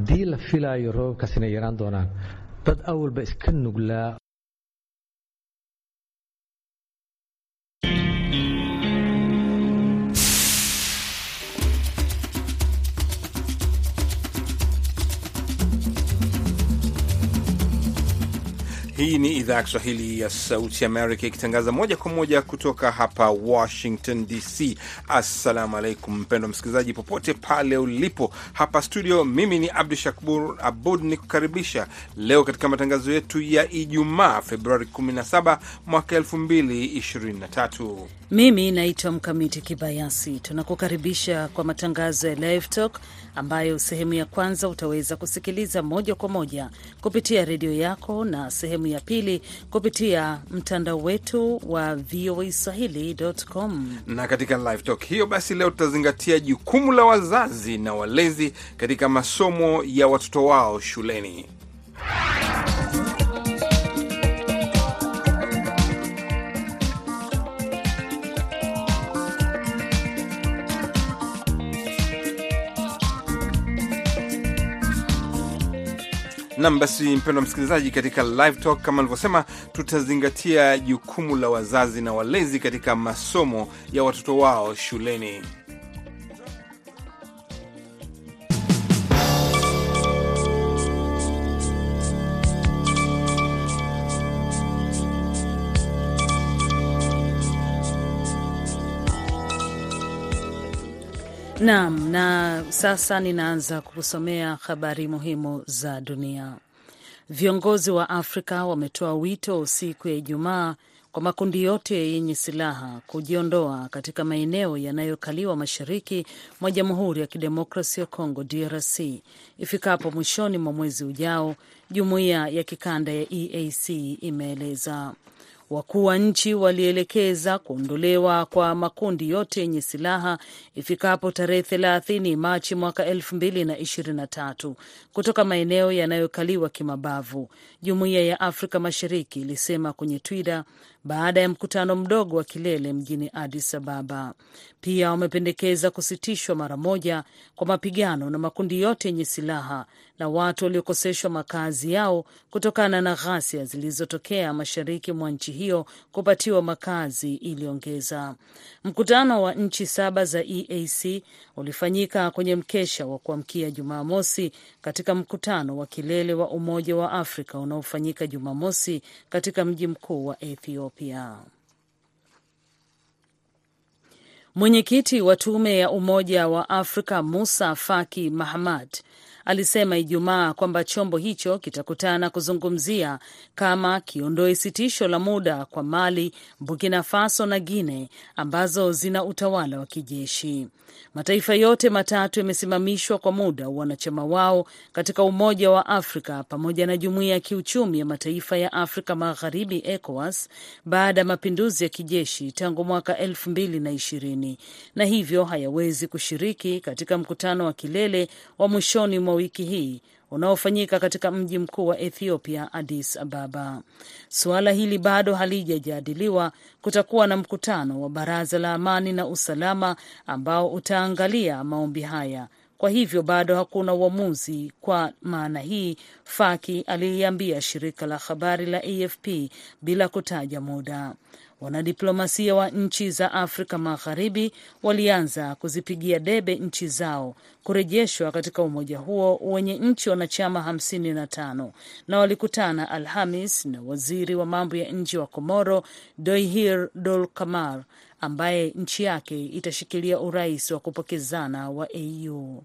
haddii la filaayo roobabkaas inay yaraan doonaan dad awalba iska nuglaa Hii ni idhaa ya Kiswahili ya Sauti Amerika ikitangaza moja kwa moja kutoka hapa Washington DC. Assalamu alaikum, mpendwa msikilizaji popote pale ulipo. Hapa studio, mimi ni Abdu Shakur Abud ni kukaribisha leo katika matangazo yetu ya Ijumaa Februari 17 mwaka 2023. Mimi naitwa Mkamiti Kibayasi. Tunakukaribisha kwa matangazo ya Live Talk ambayo sehemu ya kwanza utaweza kusikiliza moja kwa moja kupitia redio yako na sehemu ya pili kupitia mtandao wetu wa VOA Swahili.com. Na katika Live Talk hiyo basi, leo tutazingatia jukumu la wazazi na walezi katika masomo ya watoto wao shuleni. Nam basi, mpendwa msikilizaji, katika live talk kama alivyosema, tutazingatia jukumu la wazazi na walezi katika masomo ya watoto wao shuleni. Naam, na sasa ninaanza kukusomea habari muhimu za dunia. Viongozi wa Afrika wametoa wito siku ya Ijumaa kwa makundi yote yenye silaha kujiondoa katika maeneo yanayokaliwa mashariki mwa Jamhuri ya Kidemokrasi ya Kongo DRC ifikapo mwishoni mwa mwezi ujao, jumuiya ya kikanda ya EAC imeeleza. Wakuu wa nchi walielekeza kuondolewa kwa makundi yote yenye silaha ifikapo tarehe thelathini Machi mwaka elfu mbili na ishirini na tatu kutoka maeneo yanayokaliwa kimabavu, jumuiya ya Afrika Mashariki ilisema kwenye Twitter baada ya mkutano mdogo wa kilele mjini Addis Ababa. Pia wamependekeza kusitishwa mara moja kwa mapigano na makundi yote yenye silaha na watu waliokoseshwa makazi yao kutokana na ghasia zilizotokea mashariki mwa nchi hiyo kupatiwa makazi, iliongeza. Mkutano wa nchi saba za EAC ulifanyika kwenye mkesha wa kuamkia Jumamosi katika mkutano wa kilele wa Umoja wa Afrika unaofanyika Jumamosi katika mji mkuu wa Ethiopia. Mwenyekiti wa tume ya Umoja wa Afrika Musa Faki Mahamat alisema Ijumaa kwamba chombo hicho kitakutana kuzungumzia kama kiondoe sitisho la muda kwa Mali, Burkina Faso na Guinea ambazo zina utawala wa kijeshi. Mataifa yote matatu yamesimamishwa kwa muda wanachama wao katika Umoja wa Afrika pamoja na Jumuiya ya Kiuchumi ya Mataifa ya Afrika Magharibi, ECOWAS, baada ya mapinduzi ya kijeshi tangu mwaka elfu mbili na ishirini na hivyo hayawezi kushiriki katika mkutano wa kilele wa mwishoni mwa wiki hii unaofanyika katika mji mkuu wa Ethiopia, Addis Ababa. Suala hili bado halijajadiliwa. Kutakuwa na mkutano wa Baraza la Amani na Usalama ambao utaangalia maombi haya. Kwa hivyo bado hakuna uamuzi. Kwa maana hii, Faki aliliambia shirika la habari la AFP bila kutaja muda. Wanadiplomasia wa nchi za Afrika Magharibi walianza kuzipigia debe nchi zao kurejeshwa katika umoja huo wenye nchi wanachama hamsini na tano na walikutana Alhamis na waziri wa mambo ya nje wa Komoro Doihir Dol Kamar ambaye nchi yake itashikilia urais wa kupokezana wa AU.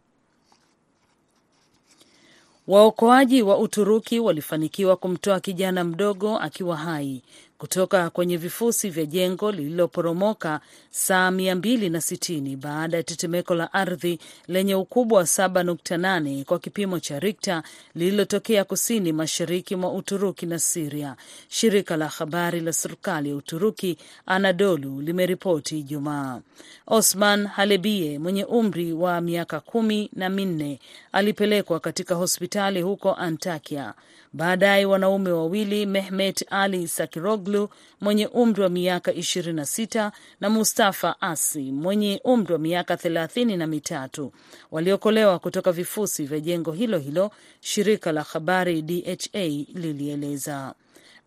Waokoaji wa Uturuki walifanikiwa kumtoa kijana mdogo akiwa hai kutoka kwenye vifusi vya jengo lililoporomoka saa mia mbili na sitini baada ya tetemeko la ardhi lenye ukubwa wa 7.8 kwa kipimo cha Richter lililotokea kusini mashariki mwa Uturuki na Siria. Shirika la habari la serikali ya Uturuki Anadolu limeripoti Ijumaa. Osman Halebie mwenye umri wa miaka kumi na minne alipelekwa katika hospitali huko Antakya. Baadaye wanaume wawili Mehmet Ali Sakiroglu mwenye umri wa miaka 26 na Mustafa Asi mwenye umri wa miaka thelathini na mitatu waliokolewa kutoka vifusi vya jengo hilo hilo, shirika la habari DHA lilieleza.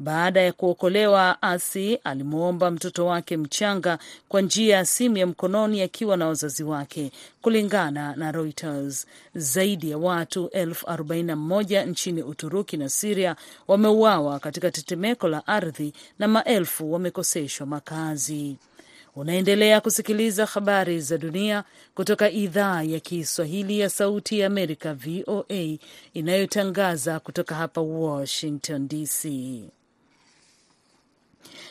Baada ya kuokolewa, Asi alimwomba mtoto wake mchanga kwa njia ya simu ya mkononi akiwa na wazazi wake, kulingana na Reuters. Zaidi ya watu elfu arobaini na moja nchini Uturuki na Siria wameuawa katika tetemeko la ardhi na maelfu wamekoseshwa makazi. Unaendelea kusikiliza habari za dunia kutoka idhaa ya Kiswahili ya Sauti ya Amerika, VOA, inayotangaza kutoka hapa Washington DC.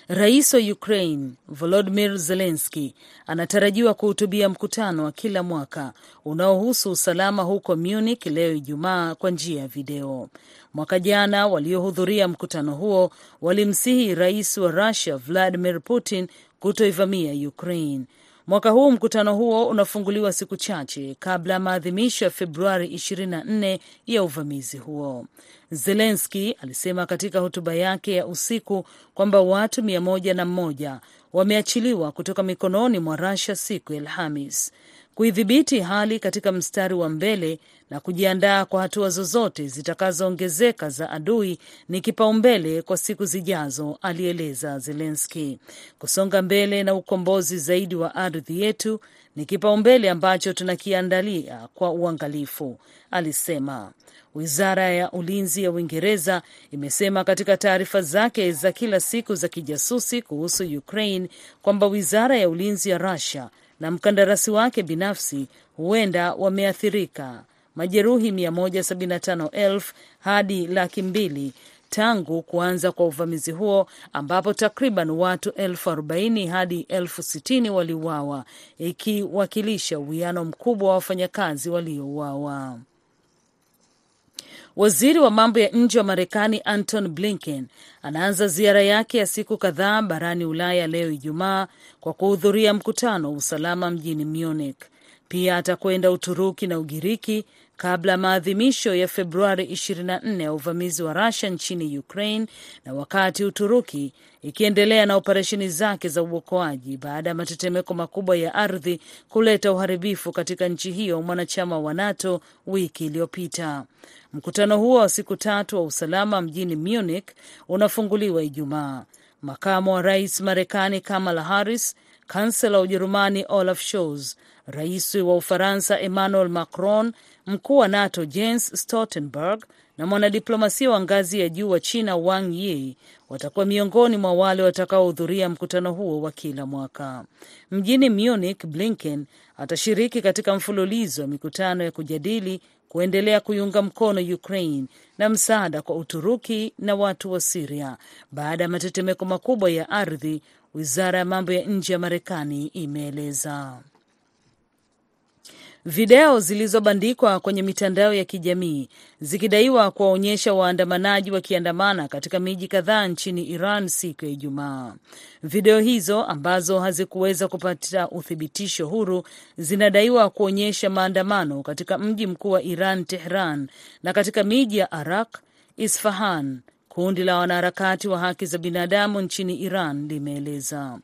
Rais wa Ukraine Volodymyr Zelensky anatarajiwa kuhutubia mkutano wa kila mwaka unaohusu usalama huko Munich leo Ijumaa kwa njia ya video. Mwaka jana waliohudhuria mkutano huo walimsihi rais wa Russia Vladimir Putin kutoivamia Ukraine. Mwaka huu mkutano huo unafunguliwa siku chache kabla ya maadhimisho ya Februari 24 ya uvamizi huo. Zelenski alisema katika hotuba yake ya usiku kwamba watu mia moja na mmoja wameachiliwa kutoka mikononi mwa Russia siku ya Alhamis. Kuidhibiti hali katika mstari wa mbele na kujiandaa kwa hatua zozote zitakazoongezeka za adui ni kipaumbele kwa siku zijazo, alieleza Zelenski. Kusonga mbele na ukombozi zaidi wa ardhi yetu ni kipaumbele ambacho tunakiandalia kwa uangalifu, alisema. Wizara ya ulinzi ya Uingereza imesema katika taarifa zake za kila siku za kijasusi kuhusu Ukraine kwamba wizara ya ulinzi ya Russia na mkandarasi wake binafsi huenda wameathirika majeruhi 175,000 hadi laki mbili tangu kuanza kwa uvamizi huo ambapo takriban watu elfu arobaini hadi elfu sitini waliuawa ikiwakilisha uwiano mkubwa wa wafanyakazi waliouawa. Waziri wa mambo ya nje wa Marekani Anton Blinken anaanza ziara yake ya siku kadhaa barani Ulaya leo Ijumaa kwa kuhudhuria mkutano wa usalama mjini Munich. Pia atakwenda Uturuki na Ugiriki kabla ya maadhimisho ya Februari 24 ya uvamizi wa Russia nchini Ukraine na wakati Uturuki ikiendelea na operesheni zake za uokoaji baada ya matetemeko makubwa ya ardhi kuleta uharibifu katika nchi hiyo mwanachama wa NATO wiki iliyopita. Mkutano huo wa siku tatu wa usalama mjini Munich unafunguliwa Ijumaa. Makamu wa rais Marekani Kamala Harris, kansela wa Ujerumani Olaf Scholz, rais wa Ufaransa Emmanuel Macron, mkuu wa NATO Jens Stoltenberg na mwanadiplomasia wa ngazi ya juu wa China Wang Yi watakuwa miongoni mwa wale watakaohudhuria mkutano huo wa kila mwaka. Mjini Munich, Blinken atashiriki katika mfululizo wa mikutano ya kujadili kuendelea kuiunga mkono Ukraine na msaada kwa Uturuki na watu wa Siria baada ya matetemeko makubwa ya ardhi, wizara ya mambo ya nje ya Marekani imeeleza. Video zilizobandikwa kwenye mitandao ya kijamii zikidaiwa kuwaonyesha waandamanaji wakiandamana katika miji kadhaa nchini Iran siku ya Ijumaa. Video hizo ambazo hazikuweza kupata uthibitisho huru zinadaiwa kuonyesha maandamano katika mji mkuu wa Iran, Tehran, na katika miji ya Arak, Isfahan. Kundi la wanaharakati wa haki za binadamu nchini Iran limeeleza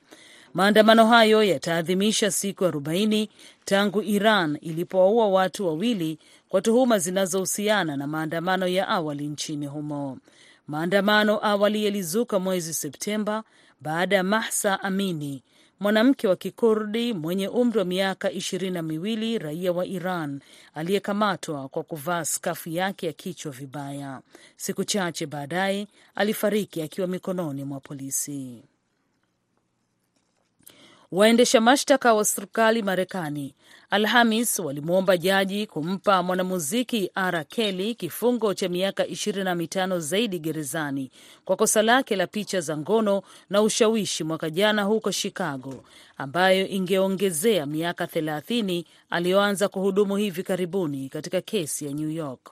maandamano hayo yataadhimisha siku arobaini tangu Iran ilipowaua watu wawili kwa tuhuma zinazohusiana na maandamano ya awali nchini humo. Maandamano awali yalizuka mwezi Septemba baada ya Mahsa Amini, mwanamke wa Kikurdi mwenye umri wa miaka ishirini na miwili, raia wa Iran aliyekamatwa kwa kuvaa skafu yake ya kichwa vibaya. Siku chache baadaye alifariki akiwa mikononi mwa polisi. Waendesha mashtaka wa serikali Marekani Alhamis walimwomba jaji kumpa mwanamuziki R Kelly kifungo cha miaka ishirini na mitano zaidi gerezani kwa kosa lake la picha za ngono na ushawishi mwaka jana huko Chicago, ambayo ingeongezea miaka thelathini aliyoanza kuhudumu hivi karibuni katika kesi ya New York.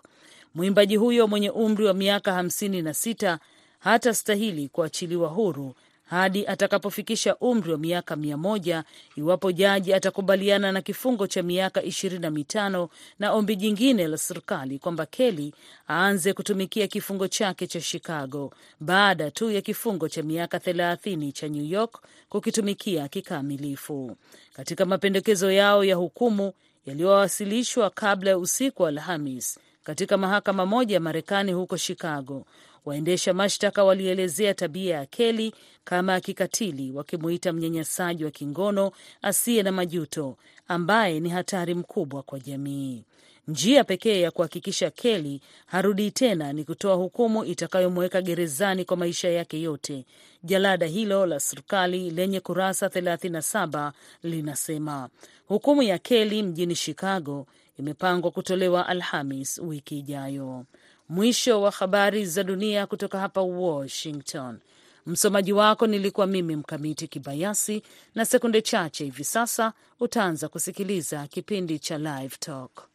Mwimbaji huyo mwenye umri wa miaka hamsini na sita hatastahili kuachiliwa huru hadi atakapofikisha umri wa miaka mia moja iwapo jaji atakubaliana na kifungo cha miaka ishirini na mitano na ombi jingine la serikali kwamba Kelly aanze kutumikia kifungo chake cha Chicago baada tu ya kifungo cha miaka thelathini cha New York kukitumikia kikamilifu. Katika mapendekezo yao ya hukumu yaliyowasilishwa kabla ya usiku wa Alhamis katika mahakama moja ya Marekani huko Chicago, waendesha mashtaka walielezea tabia ya Kelly kama ya kikatili, wakimuita mnyanyasaji wa kingono asiye na majuto ambaye ni hatari mkubwa kwa jamii. Njia pekee ya kuhakikisha Kelly harudi tena ni kutoa hukumu itakayomweka gerezani kwa maisha yake yote, jalada hilo la serikali lenye kurasa 37 linasema. Hukumu ya Kelly mjini Chicago imepangwa kutolewa Alhamis wiki ijayo. Mwisho wa habari za dunia kutoka hapa Washington. Msomaji wako nilikuwa mimi Mkamiti Kibayasi, na sekunde chache hivi sasa utaanza kusikiliza kipindi cha Live Talk.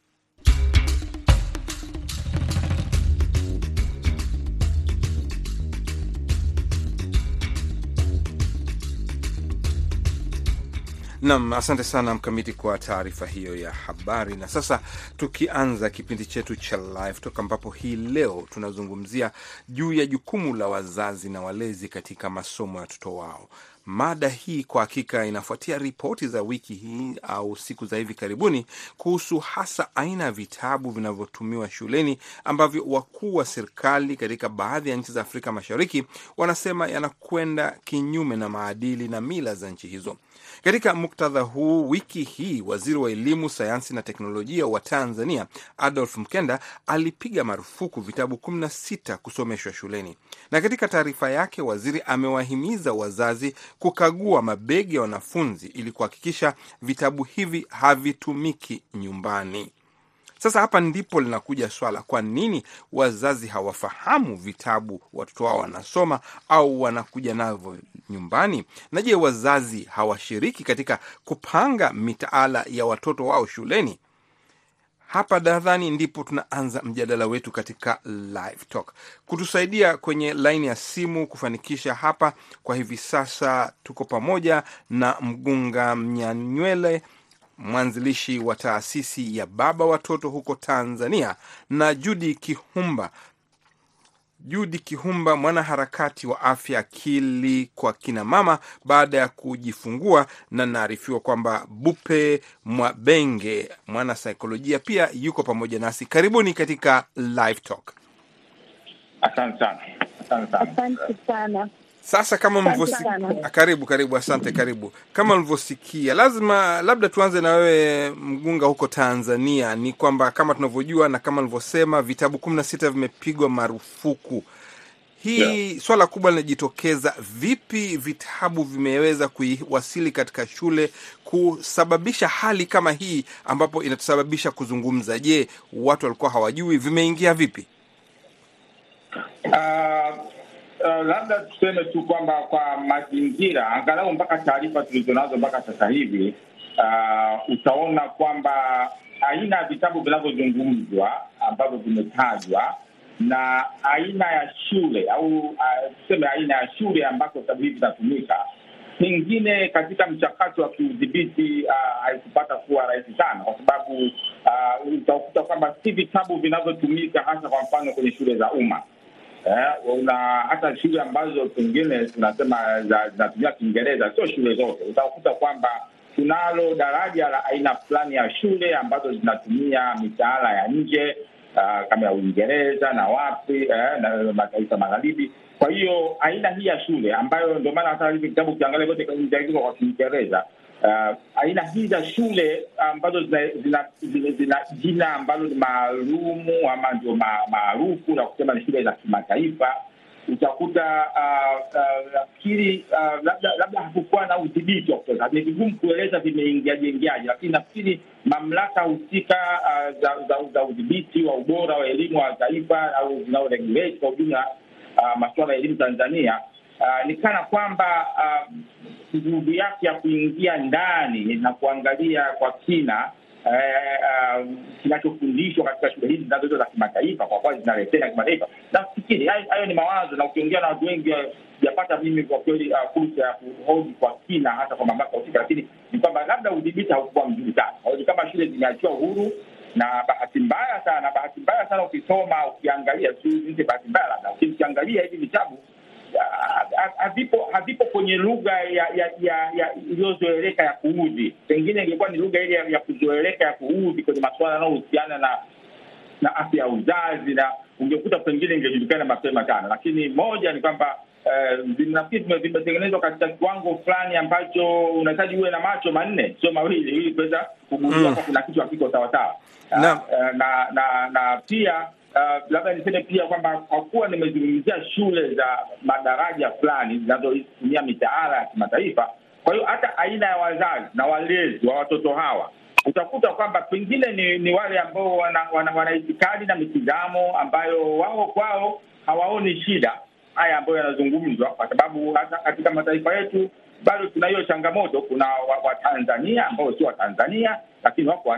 Nam, asante sana Mkamiti kwa taarifa hiyo ya habari. Na sasa tukianza kipindi chetu cha Live Talk, ambapo hii leo tunazungumzia juu ya jukumu la wazazi na walezi katika masomo ya watoto wao. Mada hii kwa hakika inafuatia ripoti za wiki hii au siku za hivi karibuni kuhusu hasa aina ya vitabu vinavyotumiwa shuleni ambavyo wakuu wa serikali katika baadhi ya nchi za Afrika Mashariki wanasema yanakwenda kinyume na maadili na mila za nchi hizo. Katika muktadha huu, wiki hii waziri wa elimu, sayansi na teknolojia wa Tanzania Adolf Mkenda alipiga marufuku vitabu 16 kusomeshwa shuleni, na katika taarifa yake waziri amewahimiza wazazi kukagua mabegi ya wanafunzi ili kuhakikisha vitabu hivi havitumiki nyumbani. Sasa hapa ndipo linakuja swala, kwa nini wazazi hawafahamu vitabu watoto wao wanasoma au wanakuja navyo nyumbani? Na je, wazazi hawashiriki katika kupanga mitaala ya watoto wao shuleni? Hapa nadhani ndipo tunaanza mjadala wetu katika Live Talk. Kutusaidia kwenye laini ya simu kufanikisha hapa kwa hivi sasa, tuko pamoja na Mgunga Mnyanywele, mwanzilishi wa taasisi ya Baba Watoto huko Tanzania, na Judi Kihumba Judi Kihumba, mwanaharakati wa afya akili kwa kina mama baada ya kujifungua, na naarifiwa kwamba Bupe Mwabenge, mwana saikolojia, pia yuko pamoja nasi. Karibuni katika Live Talk. Asante sana. Asante sana. Sasa kama mlivyosikia, karibu karibu, asante, karibu. Kama mlivyosikia, lazima labda tuanze na wewe Mgunga, huko Tanzania. Ni kwamba kama tunavyojua na kama nilivyosema, vitabu kumi na sita vimepigwa marufuku. Hii swala kubwa linajitokeza, vipi vitabu vimeweza kuiwasili katika shule kusababisha hali kama hii ambapo inatusababisha kuzungumza? Je, watu walikuwa hawajui, vimeingia vipi? Ah, ah, labda tuseme tu kwamba kwa mazingira angalau mpaka taarifa tulizonazo mpaka sasa hivi uh, utaona kwamba aina ya vitabu vinavyozungumzwa ambavyo vimetajwa na aina ya shule au uh, tuseme aina ya shule ambako vitabu hivi vinatumika pengine katika mchakato wa kiudhibiti haikupata haikupata kuwa rahisi sana, kwa sababu uh, utakuta kwamba si vitabu vinavyotumika hasa kwa mfano kwenye shule za umma. Eh, una hata shule ambazo pengine tunasema zinatumia Kiingereza, sio shule zote. Utakuta kwamba tunalo daraja la aina fulani ya shule ambazo zinatumia mitaala ya nje uh, kama ya Uingereza na wapi eh, na mataifa magharibi. Kwa hiyo aina hii ya shule ambayo ndio maana hata hivi vitabu ukiangalia vyote kwa Kiingereza uh, aina hii za shule ambazo zina, jina ambalo ni maalumu ama ndio maarufu na kusema ni shule za kimataifa utakuta uh, uh, uh, labda labda hakukuwa na udhibiti wa kutosha. Ni vigumu kueleza vimeingiaje ingiaje, lakini nafikiri mamlaka husika uh, za, za, za udhibiti wa ubora wa elimu wa taifa au zinaoregulate kwa ujumla uh, masuala ya elimu Tanzania uh, ni kana kwamba uh, yake ya kuingia ndani na kuangalia kwa kina eh, uh, kinachofundishwa katika shule hizi zinazoitwa za kimataifa, kwa leseni ya kimataifa. Nafikiri hayo ni mawazo, na ukiongea na watu wengi sijapata mimi kwa kweli fursa ya kuhoji kwa kina hata kwa mamlaka husika, lakini ni kwamba labda udhibiti haukuwa mzuri sana. Ni kama shule zimeachiwa uhuru na bahati mbaya sana, bahati mbaya sana, ukisoma ukiangalia, bahati mbaya labda, lakini ukiangalia hivi vitabu havipo havipo kwenye lugha ya ya ya, ya iliyozoeleka ya kuudhi. Pengine ingekuwa ni lugha ile ya kuzoeleka ya kuudhi kwenye masuala yanayohusiana na na afya ya uzazi, na ungekuta pengine ingejulikana mapema sana. Lakini moja ni kwamba nafikiri vimetengenezwa katika kiwango fulani ambacho unahitaji uwe na macho manne, sio mawili, ili kuweza kugundua mm. kuna kitu hakiko sawasawa na, na na na pia Uh, labda niseme pia kwamba kwa kuwa nimezungumzia shule za madaraja fulani zinazotumia mitaala ya kimataifa, kwa hiyo hata aina ya wazazi na walezi wa watoto hawa utakuta kwamba pengine ni, ni wale ambao wana, wana, wana itikadi na mitizamo ambayo wao kwao hawaoni shida haya ambayo yanazungumzwa, kwa sababu hata katika mataifa yetu bado tuna hiyo changamoto. Kuna Watanzania wa ambao sio Watanzania, lakini wako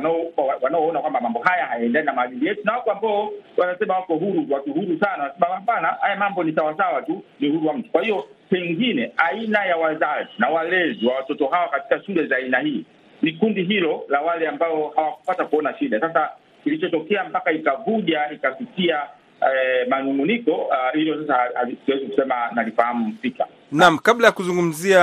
wanaoona kwamba mambo haya hayaendani na maadili yetu, na wako ambao wanasema wako huru, watu huru sana, wanasema hapana, haya mambo ni sawasawa tu, ni uhuru wa mtu. Kwa hiyo pengine aina ya wazazi na walezi wa watoto hawa katika shule za aina hii ni kundi hilo la wale ambao hawakupata kuona shida. Sasa kilichotokea mpaka ikavuja ikafikia Eh, manunguniko hilo uh, sasa siwezi kusema nalifahamu fika. Naam, kabla ya kuzungumzia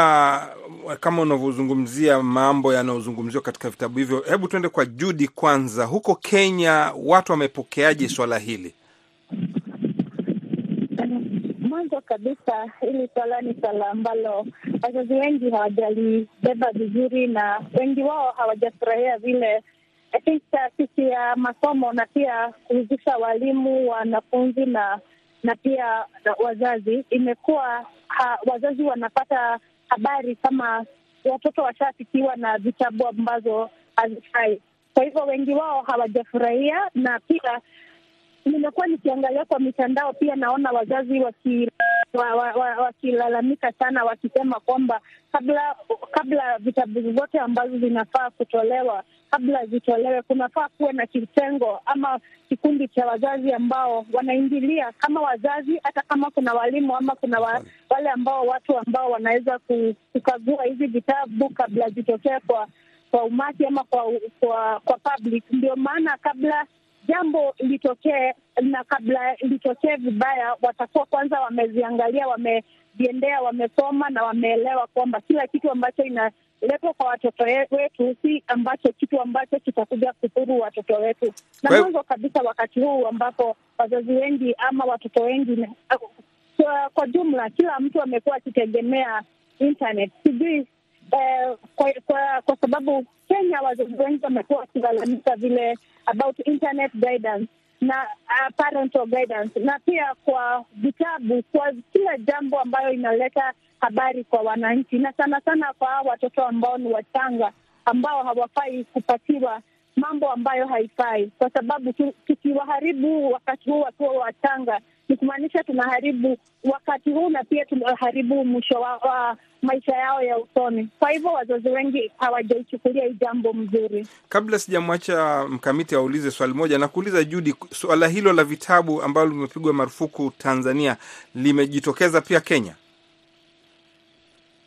kama unavyozungumzia mambo yanayozungumziwa katika vitabu hivyo, hebu tuende kwa Judi kwanza. Huko Kenya watu wamepokeaje swala hili? Mwanzo kabisa, hili swala ni swala ambalo wazazi wengi hawajalibeba vizuri, na wengi wao hawajafurahia vile taasisi ya masomo na pia kuhusisha walimu, wanafunzi na na pia wazazi, imekuwa wazazi wanapata habari kama watoto washafikiwa na vitabu ambazo hazifai. Kwa hivyo wengi wao hawajafurahia, na pia nimekuwa nikiangalia kwa mitandao pia naona wazazi waki wakilalamika wa, wa, sana wakisema kwamba kabla kabla vitabu zote ambazo zinafaa kutolewa kabla zitolewe, kunafaa kuwe na kitengo ama kikundi cha wazazi ambao wanaingilia kama wazazi, hata kama kuna walimu ama kuna wa, wale ambao watu ambao wanaweza kukagua hizi vitabu kabla zitokee kwa kwa umati ama kwa kwa, kwa public. Ndio maana kabla jambo litokee na kabla litokee vibaya, watakuwa kwanza wameziangalia, wameviendea, wamesoma na wameelewa kwamba kila kitu ambacho inaletwa kwa watoto wetu si ambacho kitu ambacho kitakuja kudhuru watoto wetu. Na mwanzo kabisa, wakati huu ambapo wazazi wengi ama watoto wengi kwa, kwa jumla, kila mtu amekuwa akitegemea internet, sijui Eh, kwa, kwa kwa sababu Kenya wazazi wengi wamekuwa wakilalamika vile about internet guidance na uh, parental guidance. Na pia kwa vitabu, kwa kila jambo ambayo inaleta habari kwa wananchi, na sana sana kwa watoto ambao ni wachanga ambao hawafai kupatiwa mambo ambayo haifai, kwa sababu tukiwaharibu wakati huu wakiwa wachanga ni kumaanisha tunaharibu wakati huu na pia tunaharibu mwisho wa, wa maisha yao ya usoni. Kwa hivyo wazazi wengi hawajaichukulia hii jambo mzuri. Kabla sijamwacha mkamiti aulize swali moja, na kuuliza Judi, swala hilo la vitabu ambalo limepigwa marufuku Tanzania limejitokeza pia Kenya?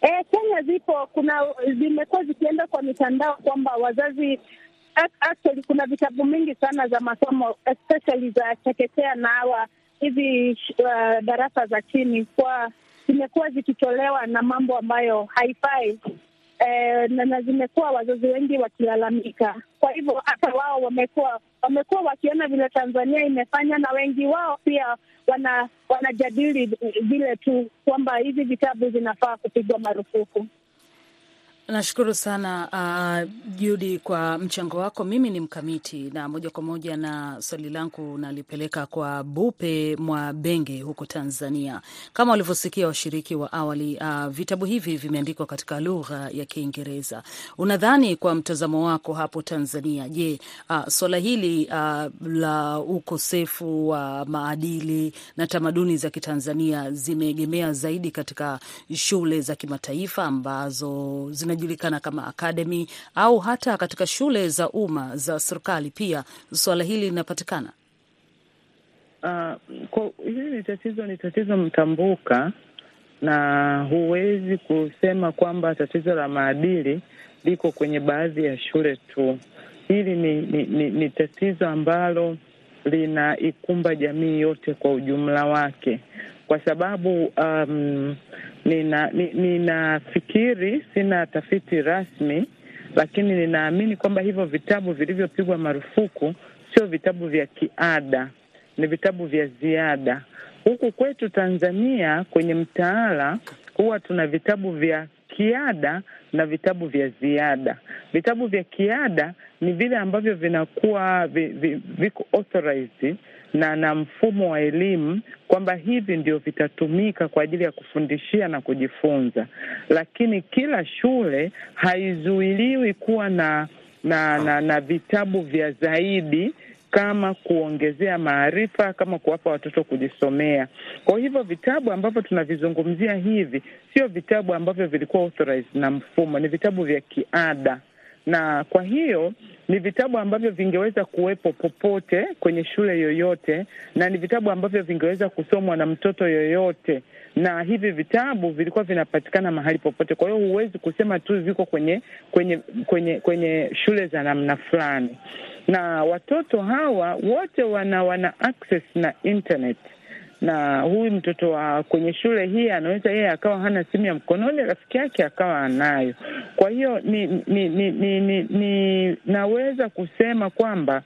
E, Kenya zipo, kuna zimekuwa zikienda kwa mitandao kwamba wazazi actually, kuna vitabu mingi sana za masomo especially za chekechea na hawa hizi uh, darasa za chini kwa zimekuwa zikitolewa na mambo ambayo haifai eh, na, zimekuwa wazazi wengi wakilalamika. Kwa hivyo hata wao wamekuwa wamekuwa wakiona vile Tanzania imefanya, na wengi wao pia wana wanajadili vile tu kwamba hizi vitabu zinafaa kupigwa marufuku. Nashukuru sana uh, Judy kwa mchango wako. Mimi ni mkamiti na moja kwa moja na swali langu nalipeleka kwa Bupe mwa Benge huko Tanzania. Kama walivyosikia washiriki wa awali, uh, vitabu hivi vimeandikwa katika lugha ya Kiingereza. Unadhani kwa mtazamo wako hapo Tanzania, je, uh, swala hili uh, la ukosefu wa uh, maadili na tamaduni za Kitanzania zimeegemea zaidi katika shule za kimataifa ambazo zina julikana kama academy au hata katika shule za umma za serikali pia suala hili linapatikana? Uh, hili ni tatizo ni tatizo mtambuka, na huwezi kusema kwamba tatizo la maadili liko kwenye baadhi ya shule tu. Hili ni, ni, ni, ni tatizo ambalo linaikumba jamii yote kwa ujumla wake, kwa sababu um, ninafikiri nina sina tafiti rasmi, lakini ninaamini kwamba hivyo vitabu vilivyopigwa marufuku sio vitabu vya kiada, ni vitabu vya ziada. Huku kwetu Tanzania kwenye mtaala huwa tuna vitabu vya kiada na vitabu vya ziada. Vitabu vya kiada ni vile ambavyo vinakuwa vi, vi, viko authorized na na mfumo wa elimu kwamba hivi ndio vitatumika kwa ajili ya kufundishia na kujifunza, lakini kila shule haizuiliwi kuwa na na, na, na vitabu vya zaidi kama kuongezea maarifa, kama kuwapa watoto kujisomea. Kwa hivyo vitabu ambavyo tunavizungumzia hivi sio vitabu ambavyo vilikuwa authorized na mfumo, ni vitabu vya kiada, na kwa hiyo ni vitabu ambavyo vingeweza kuwepo popote kwenye shule yoyote, na ni vitabu ambavyo vingeweza kusomwa na mtoto yoyote, na hivi vitabu vilikuwa vinapatikana mahali popote. Kwa hiyo huwezi kusema tu viko kwenye kwenye kwenye kwenye shule za namna fulani. Na watoto hawa wote wana wana access na internet, na huyu mtoto wa kwenye shule hii anaweza yeye akawa hana simu ya mkononi, rafiki yake akawa anayo. Kwa hiyo ni, ni, ni, ni, ni, ni naweza kusema kwamba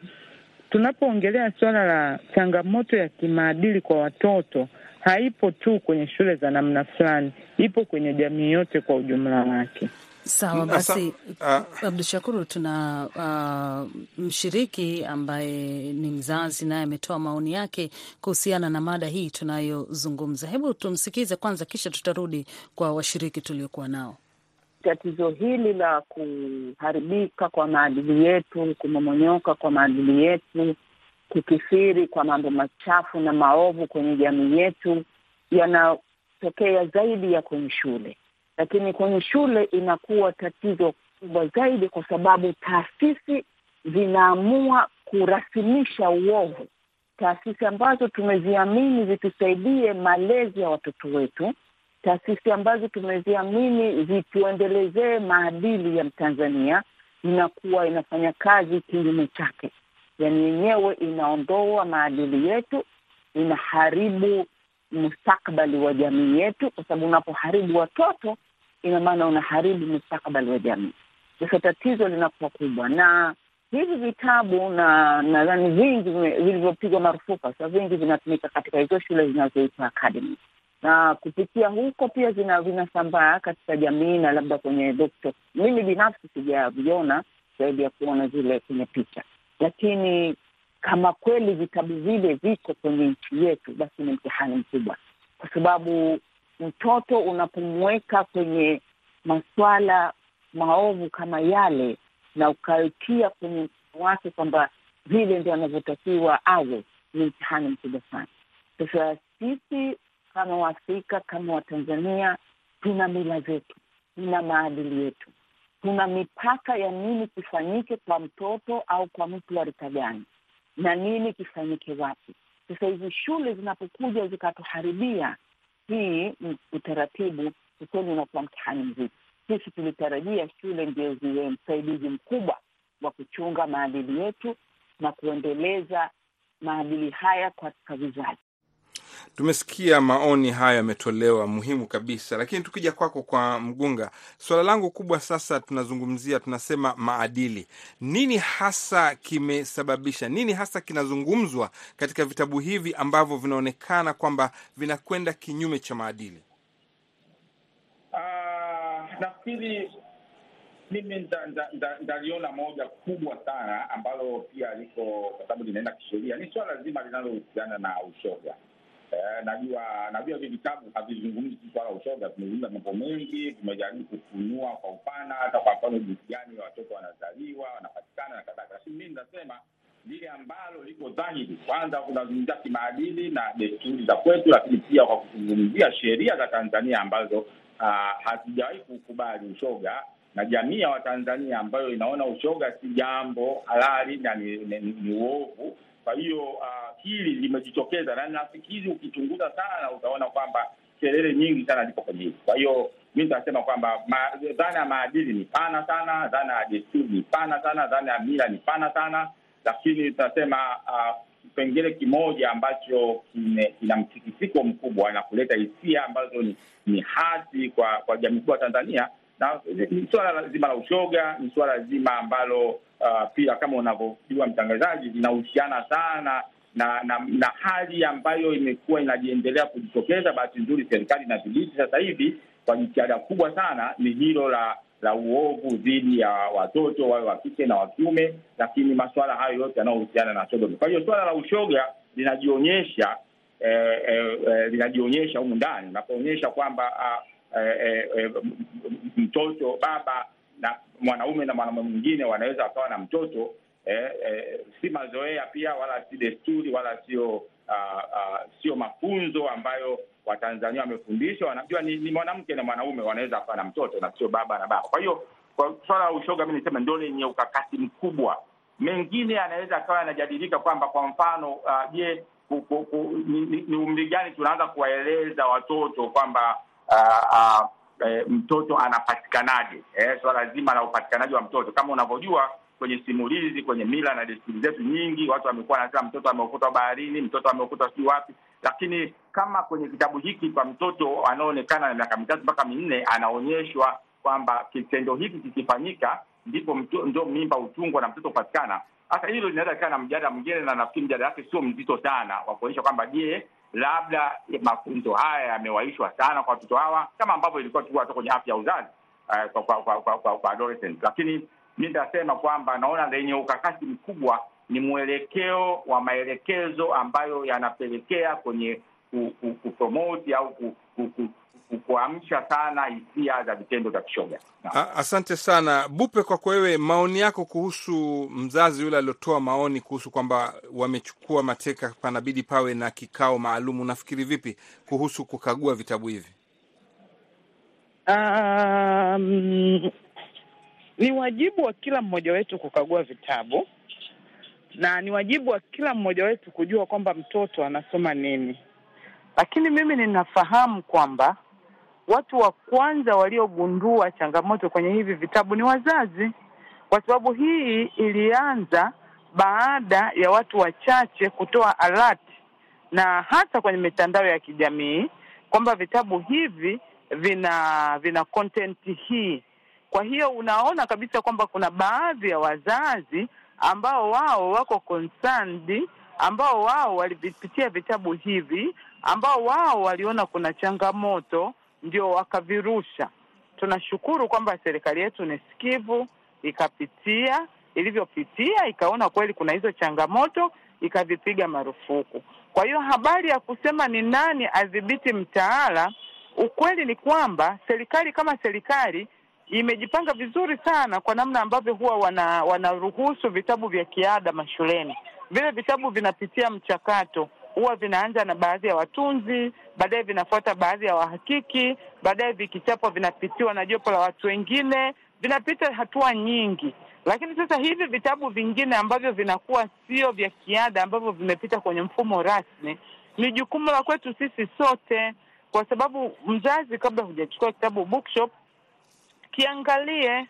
tunapoongelea suala la changamoto ya kimaadili kwa watoto haipo tu kwenye shule za namna fulani, ipo kwenye jamii yote kwa ujumla wake. Sawa basi, uh, Abdu Shakuru, tuna uh, mshiriki ambaye ni mzazi naye ametoa maoni yake kuhusiana na mada hii tunayozungumza. Hebu tumsikize kwanza, kisha tutarudi kwa washiriki tuliokuwa nao. Tatizo hili la kuharibika kwa maadili yetu, kumomonyoka kwa maadili yetu, kukithiri kwa mambo machafu na maovu kwenye jamii yetu yanatokea zaidi ya kwenye shule lakini kwenye shule inakuwa tatizo kubwa zaidi, kwa sababu taasisi zinaamua kurasimisha uovu, taasisi ambazo tumeziamini zitusaidie malezi ya watoto wetu, taasisi ambazo tumeziamini zituendelezee maadili ya Mtanzania, inakuwa inafanya kazi kinyume chake, yaani yenyewe inaondoa maadili yetu, inaharibu mustakbali wa jamii yetu, kwa sababu unapoharibu watoto ina maana unaharibu mustakabali wa jamii. Sasa tatizo linakuwa kubwa, na hivi vitabu na nadhani vingi vilivyopigwa marufuku sasa, vingi vinatumika katika hizo shule zinazoitwa academy, na kupitia huko pia zina vinasambaa katika jamii na labda kwenye dokto. Mimi binafsi sijaviona zaidi ya kuona zile kwenye picha, lakini kama kweli vitabu vile viko kwenye nchi yetu, basi ni mtihani mkubwa, kwa sababu mtoto unapomweka kwenye masuala maovu kama yale na ukaitia kwenye mtoto wake kwamba vile ndio anavyotakiwa awe, ni mtihani mkubwa sana. Sasa sisi kama Waafrika, kama Watanzania, tuna mila zetu, tuna maadili yetu, tuna mipaka ya nini kifanyike kwa mtoto au kwa mtu wa rika gani na nini kifanyike wapi. Sasa hizi shule zinapokuja zikatuharibia hii utaratibu, ukweli unakuwa mtihani mzito. Sisi tulitarajia shule ndio ziwe msaidizi mkubwa wa kuchunga maadili yetu na kuendeleza maadili haya katika vizazi. Tumesikia maoni hayo yametolewa, muhimu kabisa. Lakini tukija kwako kwa Mgunga, swala langu kubwa sasa, tunazungumzia tunasema maadili. Nini hasa kimesababisha, nini hasa kinazungumzwa katika vitabu hivi ambavyo vinaonekana kwamba vinakwenda kinyume cha maadili? Uh, nafikiri mimi ndaliona moja kubwa sana ambalo pia liko kwa sababu linaenda kisheria, ni swala zima linalohusiana na ushoga. Eh, najua najua hivi vitabu havizungumzi swala ushoga, tumezungumza mambo mengi, tumejaribu kufunua kwa upana, hata kwa mfano jinsi gani watoto wanazaliwa wanapatikana na kadhalika, lakini mimi nitasema lile ambalo liko dhahiri, kwanza kunazungumzia kimaadili na desturi za kwetu, lakini pia kwa kuzungumzia sheria za Tanzania ambazo uh, hazijawahi kukubali ushoga na jamii ya Watanzania ambayo inaona ushoga si jambo halali na ni uovu Kwa hiyo uh, hili limejitokeza, na nafikiri ukichunguza sana utaona kwamba kelele nyingi sana ziko kwenye hili. Kwa hiyo mi nitasema kwamba dhana ya maadili ni pana sana, dhana ya desturi ni pana sana, dhana ya mila ni pana sana, lakini tutasema uh, kipengele kimoja ambacho kina mtikisiko mkubwa na kuleta hisia ambazo ni, ni hasi kwa kwa jamii kubwa Tanzania, na ni suala zima la ushoga, ni suala zima ambalo uh, pia kama unavyojua mtangazaji, linahusiana sana na, na na hali ambayo imekuwa inajiendelea kujitokeza. Bahati nzuri serikali inadhibiti sasa hivi kwa jitihada kubwa sana, ni hilo la la uovu dhidi ya watoto wawe wa kike na wa kiume, lakini masuala hayo yote yanayohusiana na sodomi. Kwa hiyo suala la ushoga linajionyesha eh, eh, linajionyesha humu ndani unapoonyesha kwamba ah, eh, eh, mtoto baba na mwanaume na mwanaume mwingine wanaweza wakawa na mtoto eh, eh, si mazoea pia wala si desturi wala sio uh, uh, sio mafunzo ambayo Watanzania wamefundishwa, wanajua ni, ni mwanamke na mwanaume wanaweza wakawa na mtoto na sio baba na baba. Kwa hiyo kwa swala la ushoga, mi niseme ndo lenye ukakasi mkubwa. Mengine anaweza akawa yanajadilika kwamba kwa mfano je, uh, ni, ni, ni umri gani tunaanza kuwaeleza watoto kwamba uh, uh, e, mtoto anapatikanaje? Eh, swala zima la upatikanaji wa mtoto. Kama unavyojua kwenye simulizi, kwenye mila na desturi zetu nyingi, watu wamekuwa wanasema mtoto ameokotwa baharini, mtoto ameokotwa si wapi, lakini kama kwenye kitabu hiki kwa mtoto anaoonekana na miaka mitatu mpaka minne anaonyeshwa kwamba kitendo hiki kikifanyika ndipo ndo mimba utungwa na mtoto upatikana hasa hilo linaweza likawa na mjadala mwingine, na nafikiri mjadala wake sio mzito sana wa kuonyesha kwamba je, labda mafunzo haya yamewaishwa sana kwa watoto hawa kama ambavyo ilikuwa tu hata kwenye afya ya uzazi uh, kwa kwa kwa, kwa, kwa, adolescent. Lakini mi nitasema kwamba naona lenye ukakasi mkubwa ni mwelekeo wa maelekezo ambayo yanapelekea kwenye kupromoti au kuamsha sana hisia za vitendo vya kishoga. Asante sana Bupe, kwako wewe, maoni yako kuhusu mzazi yule aliotoa maoni kuhusu kwamba wamechukua mateka, panabidi pawe na kikao maalum. Unafikiri vipi kuhusu kukagua vitabu hivi? Um, ni wajibu wa kila mmoja wetu kukagua vitabu na ni wajibu wa kila mmoja wetu kujua kwamba mtoto anasoma nini, lakini mimi ninafahamu kwamba watu wa kwanza waliogundua changamoto kwenye hivi vitabu ni wazazi, kwa sababu hii ilianza baada ya watu wachache kutoa alert na hata kwenye mitandao ya kijamii kwamba vitabu hivi vina vina content hii. Kwa hiyo unaona kabisa kwamba kuna baadhi ya wazazi ambao wao wako concerned, ambao wao walivipitia vitabu hivi, ambao wao waliona kuna changamoto ndio wakavirusha. Tunashukuru kwamba serikali yetu ni sikivu, ikapitia ilivyopitia, ikaona kweli kuna hizo changamoto, ikavipiga marufuku. Kwa hiyo habari ya kusema ni nani adhibiti mtaala, ukweli ni kwamba serikali kama serikali imejipanga vizuri sana kwa namna ambavyo huwa wana wanaruhusu vitabu vya kiada mashuleni. Vile vitabu vinapitia mchakato huwa vinaanza na baadhi ya watunzi, baadaye vinafuata baadhi ya wahakiki, baadaye vikichapwa vinapitiwa na jopo la watu wengine, vinapita hatua nyingi. Lakini sasa hivi vitabu vingine ambavyo vinakuwa sio vya kiada, ambavyo vimepita kwenye mfumo rasmi, ni jukumu la kwetu sisi sote, kwa sababu mzazi, kabla hujachukua kitabu bookshop, kiangalie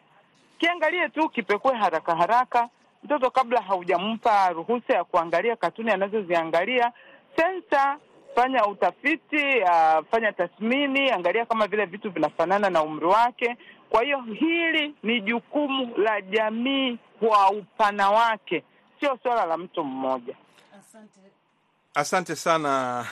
kiangalie tu, kipekue haraka haraka mtoto kabla haujampa ruhusa ya kuangalia katuni anazoziangalia. Sensa, fanya utafiti, uh, fanya tathmini, angalia kama vile vitu vinafanana na umri wake. Kwa hiyo hili ni jukumu la jamii kwa upana wake, sio swala la mtu mmoja. Asante, asante sana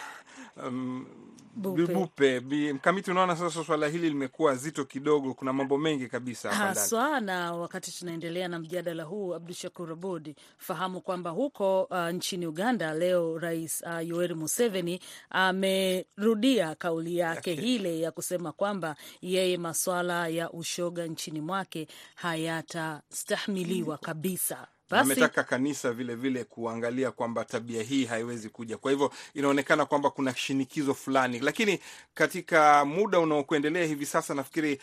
um, Bupe. Mkamiti, unaona sasa swala hili limekuwa zito kidogo, kuna mambo mengi kabisa haswa na wakati tunaendelea na mjadala huu, Abdu Shakur Abud, fahamu kwamba huko uh, nchini Uganda leo Rais uh, Yoweri Museveni amerudia kauli yake hile ya kusema kwamba yeye maswala ya ushoga nchini mwake hayatastahimiliwa kabisa. Basi ametaka kanisa vile vile kuangalia kwamba tabia hii haiwezi kuja. Kwa hivyo inaonekana kwamba kuna shinikizo fulani, lakini katika muda unaokuendelea hivi sasa, nafikiri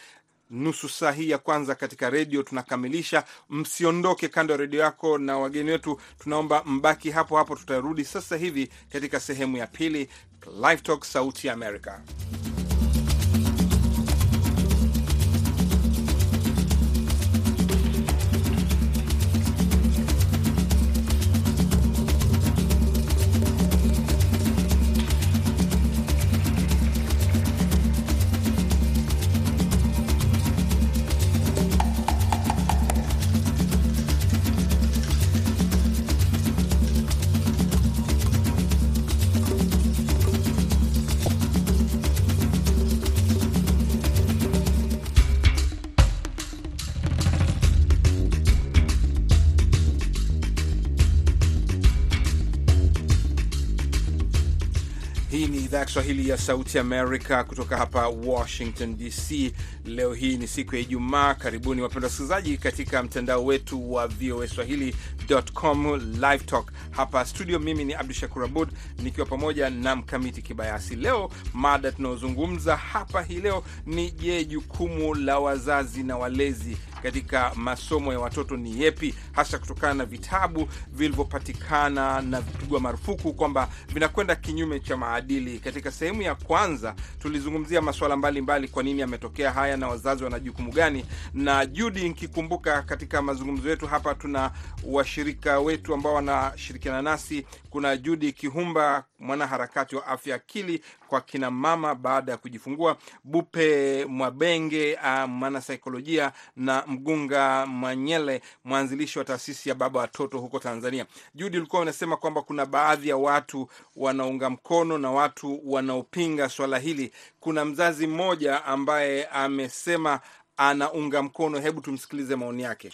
nusu saa hii ya kwanza katika redio tunakamilisha. Msiondoke kando ya redio yako, na wageni wetu tunaomba mbaki hapo hapo. Tutarudi sasa hivi katika sehemu ya pili, Live Talk, Sauti ya Amerika. Kiswahili ya Sauti Amerika kutoka hapa Washington DC. Leo hii ni siku ya Ijumaa. Karibuni wapendwa wasikilizaji katika mtandao wetu wa VOA Swahili.com live talk hapa studio. Mimi ni Abdu Shakur Abud nikiwa pamoja na Mkamiti Kibayasi. Leo mada tunaozungumza hapa hii leo ni je, jukumu la wazazi na walezi katika masomo ya watoto ni yepi, hasa kutokana na vitabu vilivyopatikana na vipigwa marufuku kwamba vinakwenda kinyume cha maadili. Katika sehemu ya kwanza tulizungumzia masuala mbalimbali, kwa nini yametokea haya na wazazi wana jukumu gani. Na Judi, nkikumbuka katika mazungumzo yetu hapa, tuna washirika wetu ambao wanashirikiana nasi. Kuna Judi Kihumba, mwanaharakati wa afya akili kwa kina mama baada ya kujifungua, Bupe Mwabenge, mwanasaikolojia na Mgunga Mwanyele, mwanzilishi wa taasisi ya Baba Watoto huko Tanzania. Judi, ulikuwa unasema kwamba kuna baadhi ya watu wanaunga mkono na watu wanaopinga swala hili. Kuna mzazi mmoja ambaye amesema anaunga mkono, hebu tumsikilize maoni yake.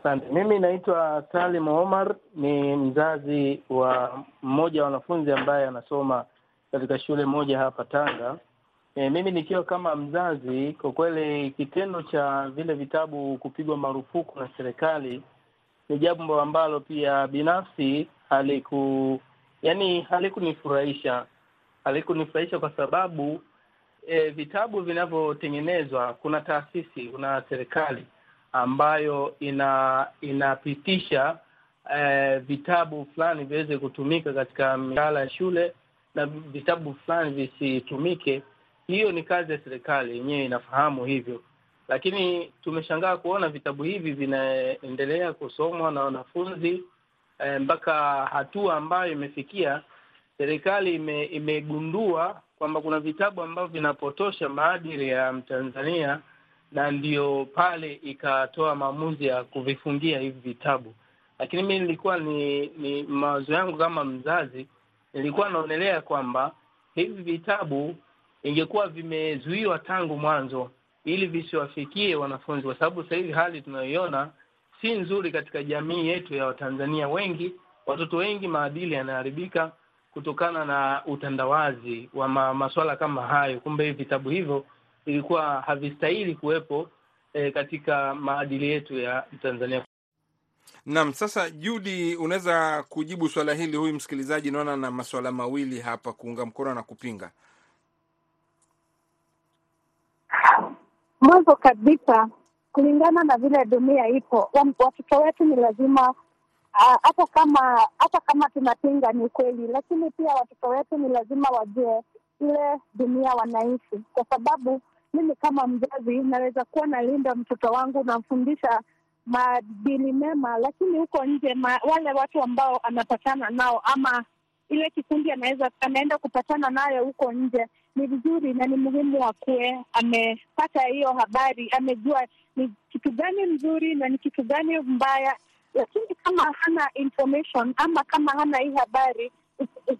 Asante. Mimi naitwa Salim Omar, ni mzazi wa mmoja wa wanafunzi ambaye anasoma katika shule moja hapa Tanga. E, mimi nikiwa kama mzazi, kwa kweli kitendo cha vile vitabu kupigwa marufuku na serikali ni jambo ambalo pia binafsi haliku yani halikunifurahisha, halikunifurahisha kwa sababu e, vitabu vinavyotengenezwa, kuna taasisi, kuna serikali ambayo ina inapitisha e, vitabu fulani viweze kutumika katika mitaala ya shule na vitabu fulani visitumike. Hiyo ni kazi ya serikali yenyewe, inafahamu hivyo, lakini tumeshangaa kuona vitabu hivi vinaendelea kusomwa na wanafunzi e, mpaka hatua ambayo imefikia serikali ime, imegundua kwamba kuna vitabu ambavyo vinapotosha maadili ya Mtanzania na ndio pale ikatoa maamuzi ya kuvifungia hivi vitabu. Lakini mi nilikuwa ni, ni mawazo yangu kama mzazi, nilikuwa naonelea kwamba hivi vitabu ingekuwa vimezuiwa tangu mwanzo ili visiwafikie wanafunzi, kwa sababu sasa hivi hali tunayoiona si nzuri katika jamii yetu ya Watanzania wengi. Watoto wengi maadili yanaharibika kutokana na utandawazi wa ma, masuala kama hayo. Kumbe hivi vitabu hivyo ilikuwa havistahili kuwepo e, katika maadili yetu ya Tanzania. Naam, sasa Judi, unaweza kujibu swala hili? Huyu msikilizaji naona na maswala mawili hapa, kuunga mkono na kupinga. Mwanzo kabisa, kulingana na vile dunia ipo, watoto wetu ni lazima hata uh, kama hata kama tunapinga ni kweli, lakini pia watoto wetu ni lazima wajue ile dunia wanaishi, kwa sababu mimi kama mzazi naweza kuwa nalinda mtoto wangu, namfundisha maadili mema, lakini huko nje ma, wale watu ambao anapatana nao ama ile kikundi anaweza anaenda kupatana nayo huko nje, ni vizuri na ni muhimu akuwe amepata hiyo habari, amejua ni kitu gani mzuri na ni kitu gani mbaya. Lakini kama hana information ama kama hana hii habari,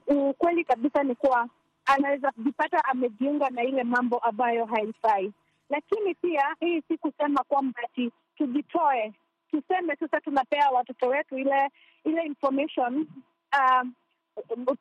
ukweli kabisa ni kuwa anaweza kujipata amejiunga na ile mambo ambayo haifai. Lakini pia hii si kusema kwamba ati tujitoe, tuseme sasa tunapea watoto wetu ile ile information uh,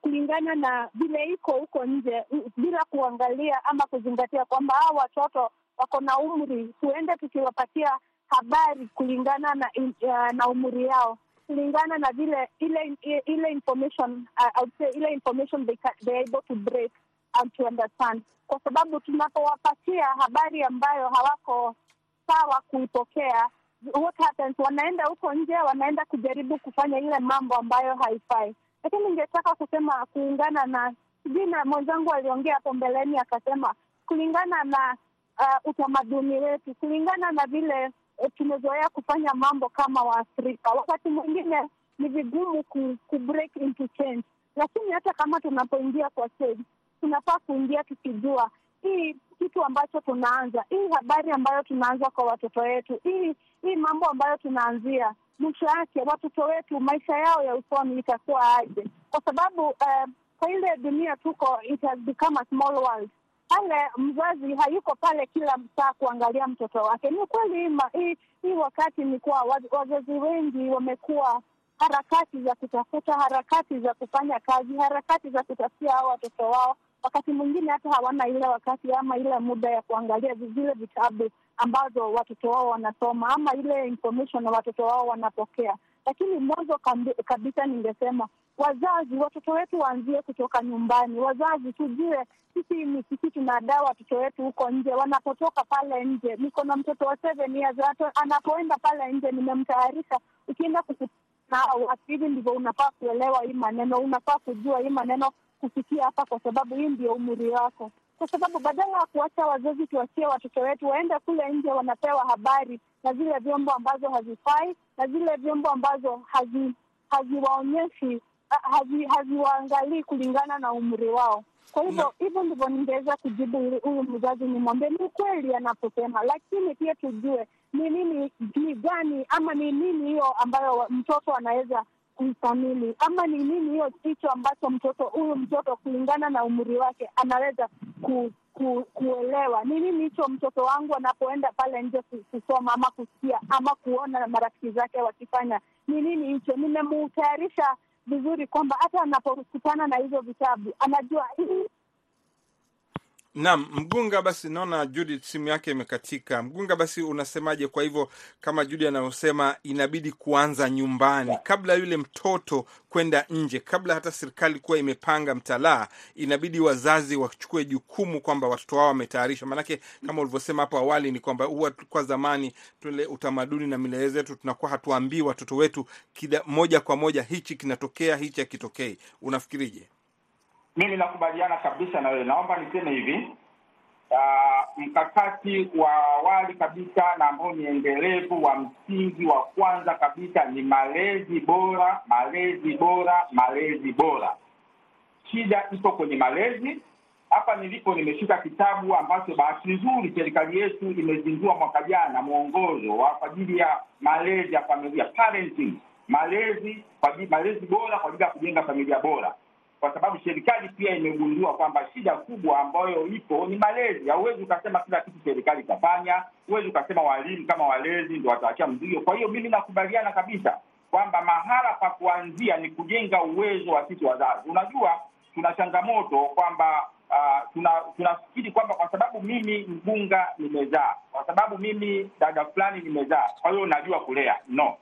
kulingana na vile iko huko nje, bila kuangalia ama kuzingatia kwamba hao watoto wako na umri, tuende tukiwapatia habari kulingana na uh, na umri yao kulingana na vile ile ile information uh, say ile information they they are able to break to understand, kwa sababu tunapowapatia habari ambayo hawako sawa kuipokea, what happens, wanaenda huko nje, wanaenda kujaribu kufanya ile mambo ambayo haifai. Lakini ningetaka kusema kuungana na sijui, mwenzangu aliongea hapo mbeleni akasema, kulingana na uh, utamaduni wetu, kulingana na vile uh, tumezoea kufanya mambo kama Waafrika, wakati mwingine ni vigumu ku, ku break into change. Lakini hata kama tunapoingia kwa change, tunafaa kuingia tukijua hii kitu ambacho tunaanza, hii habari ambayo tunaanza kwa watoto wetu, hii hii mambo ambayo tunaanzia, mwisho yake watoto wetu maisha yao ya usoni itakuwa aje? Kwa sababu uh, kwa ile dunia tuko, it has become a small world. Pale mzazi hayuko pale kila saa kuangalia mtoto wake. Ni kweli hii hii wakati ni kuwa wazazi wengi wamekuwa harakati za kutafuta, harakati za kufanya kazi, harakati za kutafutia hao watoto wao wakati mwingine hata hawana ile wakati ama ile muda ya kuangalia vile vitabu ambazo watoto wao wanasoma ama ile information watoto wao wanapokea. Lakini mwanzo kabisa, ningesema wazazi, watoto wetu waanzie kutoka nyumbani. Wazazi tujue sisi ni sisi tunadaa watoto wetu huko nje, wanapotoka pale nje. Niko na mtoto wa seven years, anapoenda pale nje nimemtayarisha, ukienda kukutana watu, hivi ndivyo unafaa kuelewa hii maneno, unafaa kujua hii maneno kufikia hapa, kwa sababu hii ndio umri wako. Kwa sababu badala ya kuacha wazazi tuachie watoto wetu waende kule nje, wanapewa habari na zile vyombo ambazo hazifai na zile vyombo ambazo hazi haziwaonyeshi haziwaangalii hazi kulingana na umri wao. Kwa hivyo hivyo ndivyo ningeweza kujibu huyu mzazi, nimwambie ni kweli anaposema, lakini pia tujue ni nini ni gani ama ni nini hiyo ambayo mtoto anaweza kuithamini ama ni nini hiyo hicho ambacho mtoto huyu mtoto kulingana na umri wake anaweza ku, ku, kuelewa? Ni nini hicho mtoto wangu anapoenda pale nje kusoma ama kusikia ama kuona marafiki zake wakifanya? Ni nini hicho. Nimemutayarisha vizuri kwamba hata anapokutana na hizo vitabu anajua hii Naam, Mgunga, basi naona Judith simu yake imekatika. Mgunga, basi unasemaje? Kwa hivyo kama Judith anavyosema, inabidi kuanza nyumbani kabla yule mtoto kwenda nje, kabla hata serikali kuwa imepanga mtalaa, inabidi wazazi wachukue jukumu kwamba watoto wao wametayarishwa. Maanake kama ulivyosema hapo awali ni kwamba huwa kwa zamani tule utamaduni na mila zetu tunakuwa hatuambii watoto wetu kida, moja kwa moja hichi kinatokea, hichi hakitokei. Unafikirije? Mimi nakubaliana kabisa na wewe. Naomba niseme hivi, uh, mkakati wa awali kabisa na ambao ni endelevu wa msingi wa kwanza kabisa ni malezi bora, malezi bora, malezi bora. Shida ipo kwenye malezi. Hapa nilipo nimeshika kitabu ambacho bahati nzuri serikali yetu imezindua mwaka jana, mwongozo kwa ajili ya malezi ya familia, parenting, malezi malezi bora kwa ajili ya kujenga familia bora kwa sababu serikali pia imegundua kwamba shida kubwa ambayo ipo ni malezi. Hauwezi ukasema kila kitu serikali itafanya, huwezi ukasema walimu kama walezi ndo wataachia mzigo. Kwa hiyo mimi nakubaliana kabisa kwamba mahala pa kuanzia ni kujenga uwezo wa sisi wazazi. Unajua, tuna changamoto kwamba uh, tuna kwamba kwa sababu mimi mgunga nimezaa, kwa sababu mimi dada fulani nimezaa, kwa hiyo najua kulea. No,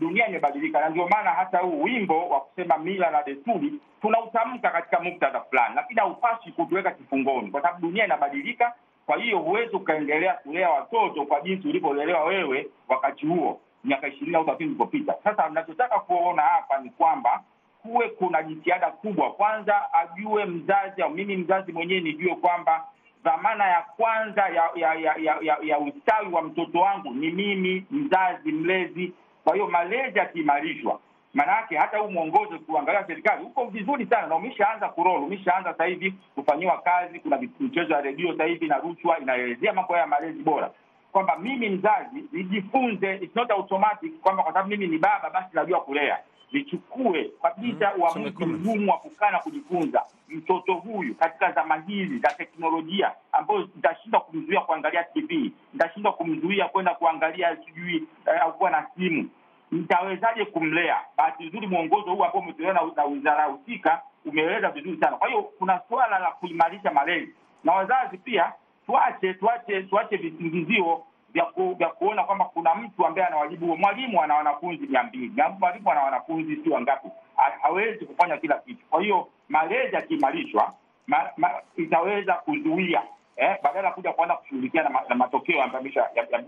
dunia imebadilika, na ndio maana hata huu wimbo wa kusema mila na desturi tunautamka katika muktadha fulani, lakini haupaswi kutuweka kifungoni, kwa sababu dunia inabadilika. Kwa hiyo huwezi ukaendelea kulea watoto kwa jinsi ulivyolelewa wewe wakati huo miaka ishirini au thelathini ilipopita. Sasa nachotaka kuona hapa ni kwamba kuwe kuna jitihada kubwa. Kwanza ajue mzazi au mimi mzazi mwenyewe nijue kwamba dhamana ya kwanza ya ya ya, ya, ya, ya ustawi wa mtoto wangu ni mimi mzazi mlezi. Kwa hiyo malezi yakiimarishwa Maanake hata huu mwongozo kuangalia serikali uko vizuri sana na umeshaanza kurol, umeshaanza sasa hivi kufanyiwa kazi. Kuna michezo ya redio sasa hivi na rushwa inaelezea mambo ya malezi bora, kwamba mimi mzazi nijifunze, it's not automatic kwamba kwa sababu mimi ni baba basi najua kulea. Nichukue kabisa uamuzi mgumu wa kukaa na kujifunza. Mtoto huyu katika zama hizi za teknolojia, ambayo nitashindwa kumzuia kuangalia TV, nitashindwa kumzuia kwenda kuangalia sijui eh, au kuwa na simu. Nitawezaje kumlea? Bahati nzuri mwongozo huu ambao umetolewa na, na wizara husika umeeleza vizuri sana. Kwa hiyo kuna suala la kuimarisha malezi, na wazazi pia tuache tuache tuache visingizio vya ku, vya kuona kwamba kuna mtu ambaye ana wajibu huo. Mwalimu ana wanafunzi mia mbili mwalimu ana wanafunzi sio wangapi, Ha- hawezi kufanya kila kitu. Kwa hiyo malezi yakiimarishwa, ma, ma, itaweza kuzuia eh, badala ya kuja kuanza kushughulikia na, ma, na matokeo ambayo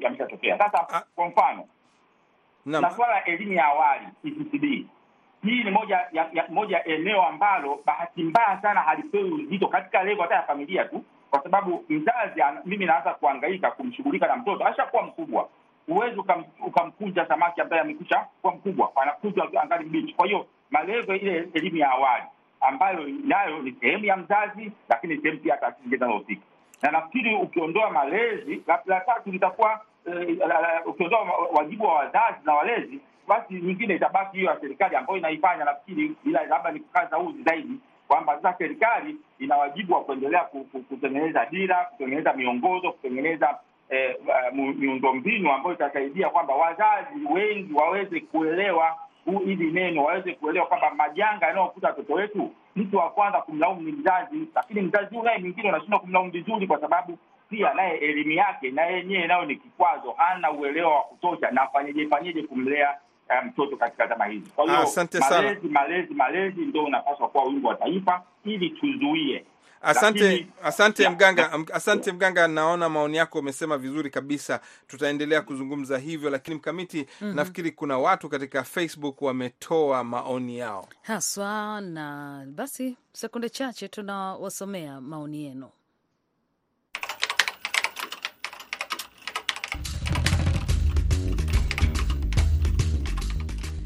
yameshatokea. Ya, ya, ya sasa kwa mfano na suala la elimu ya awali ECCD hii ni moja ya, ya moja eneo ambalo bahati mbaya sana halipewi uzito katika levo hata ya familia tu, kwa sababu mzazi, mimi naanza kuangaika kumshughulika na mtoto ashakuwa mkubwa. Huwezi ukam, ukamkunja samaki ambaye amekwisha kuwa mkubwa, anakuzwa angali mbichi. Kwa hiyo malevo ile elimu ya awali ambayo nayo ni sehemu ya mzazi, lakini sehemu pia taasisi zinazohusika, na nafikiri ukiondoa malezi, la tatu litakuwa eh, ukiondoa wajibu wa wazazi na walezi basi nyingine itabaki hiyo ya serikali ambayo inaifanya. Nafikiri ila labda ni kukaza uzi zaidi kwamba sasa serikali ina wajibu wa kuendelea kutengeneza dira, kutengeneza miongozo, kutengeneza eh, miundombinu ambayo itasaidia kwamba wazazi wengi waweze kuelewa hili neno, waweze kuelewa kwamba majanga yanayokuta watoto wetu, mtu wa kwanza kumlaumu ni mzazi, lakini mzazi huyu naye mwingine unashindwa kumlaumu vizuri, kwa sababu pia naye elimu yake na yenyewe nayo ni kikwazo, hana uelewa wa kutosha, na fanyeje kumlea mtoto um, katika zama hizi. Kwa hiyo malezi, malezi, malezi ndio unapaswa kuwa wimbo wa taifa ili tuzuie. Asante, Lakini, asante mganga, asante mganga, naona maoni yako umesema vizuri kabisa, tutaendelea kuzungumza hivyo, lakini mkamiti, mm -hmm. nafikiri kuna watu katika Facebook wametoa maoni yao haswa, na basi sekunde chache tunawasomea maoni yenu.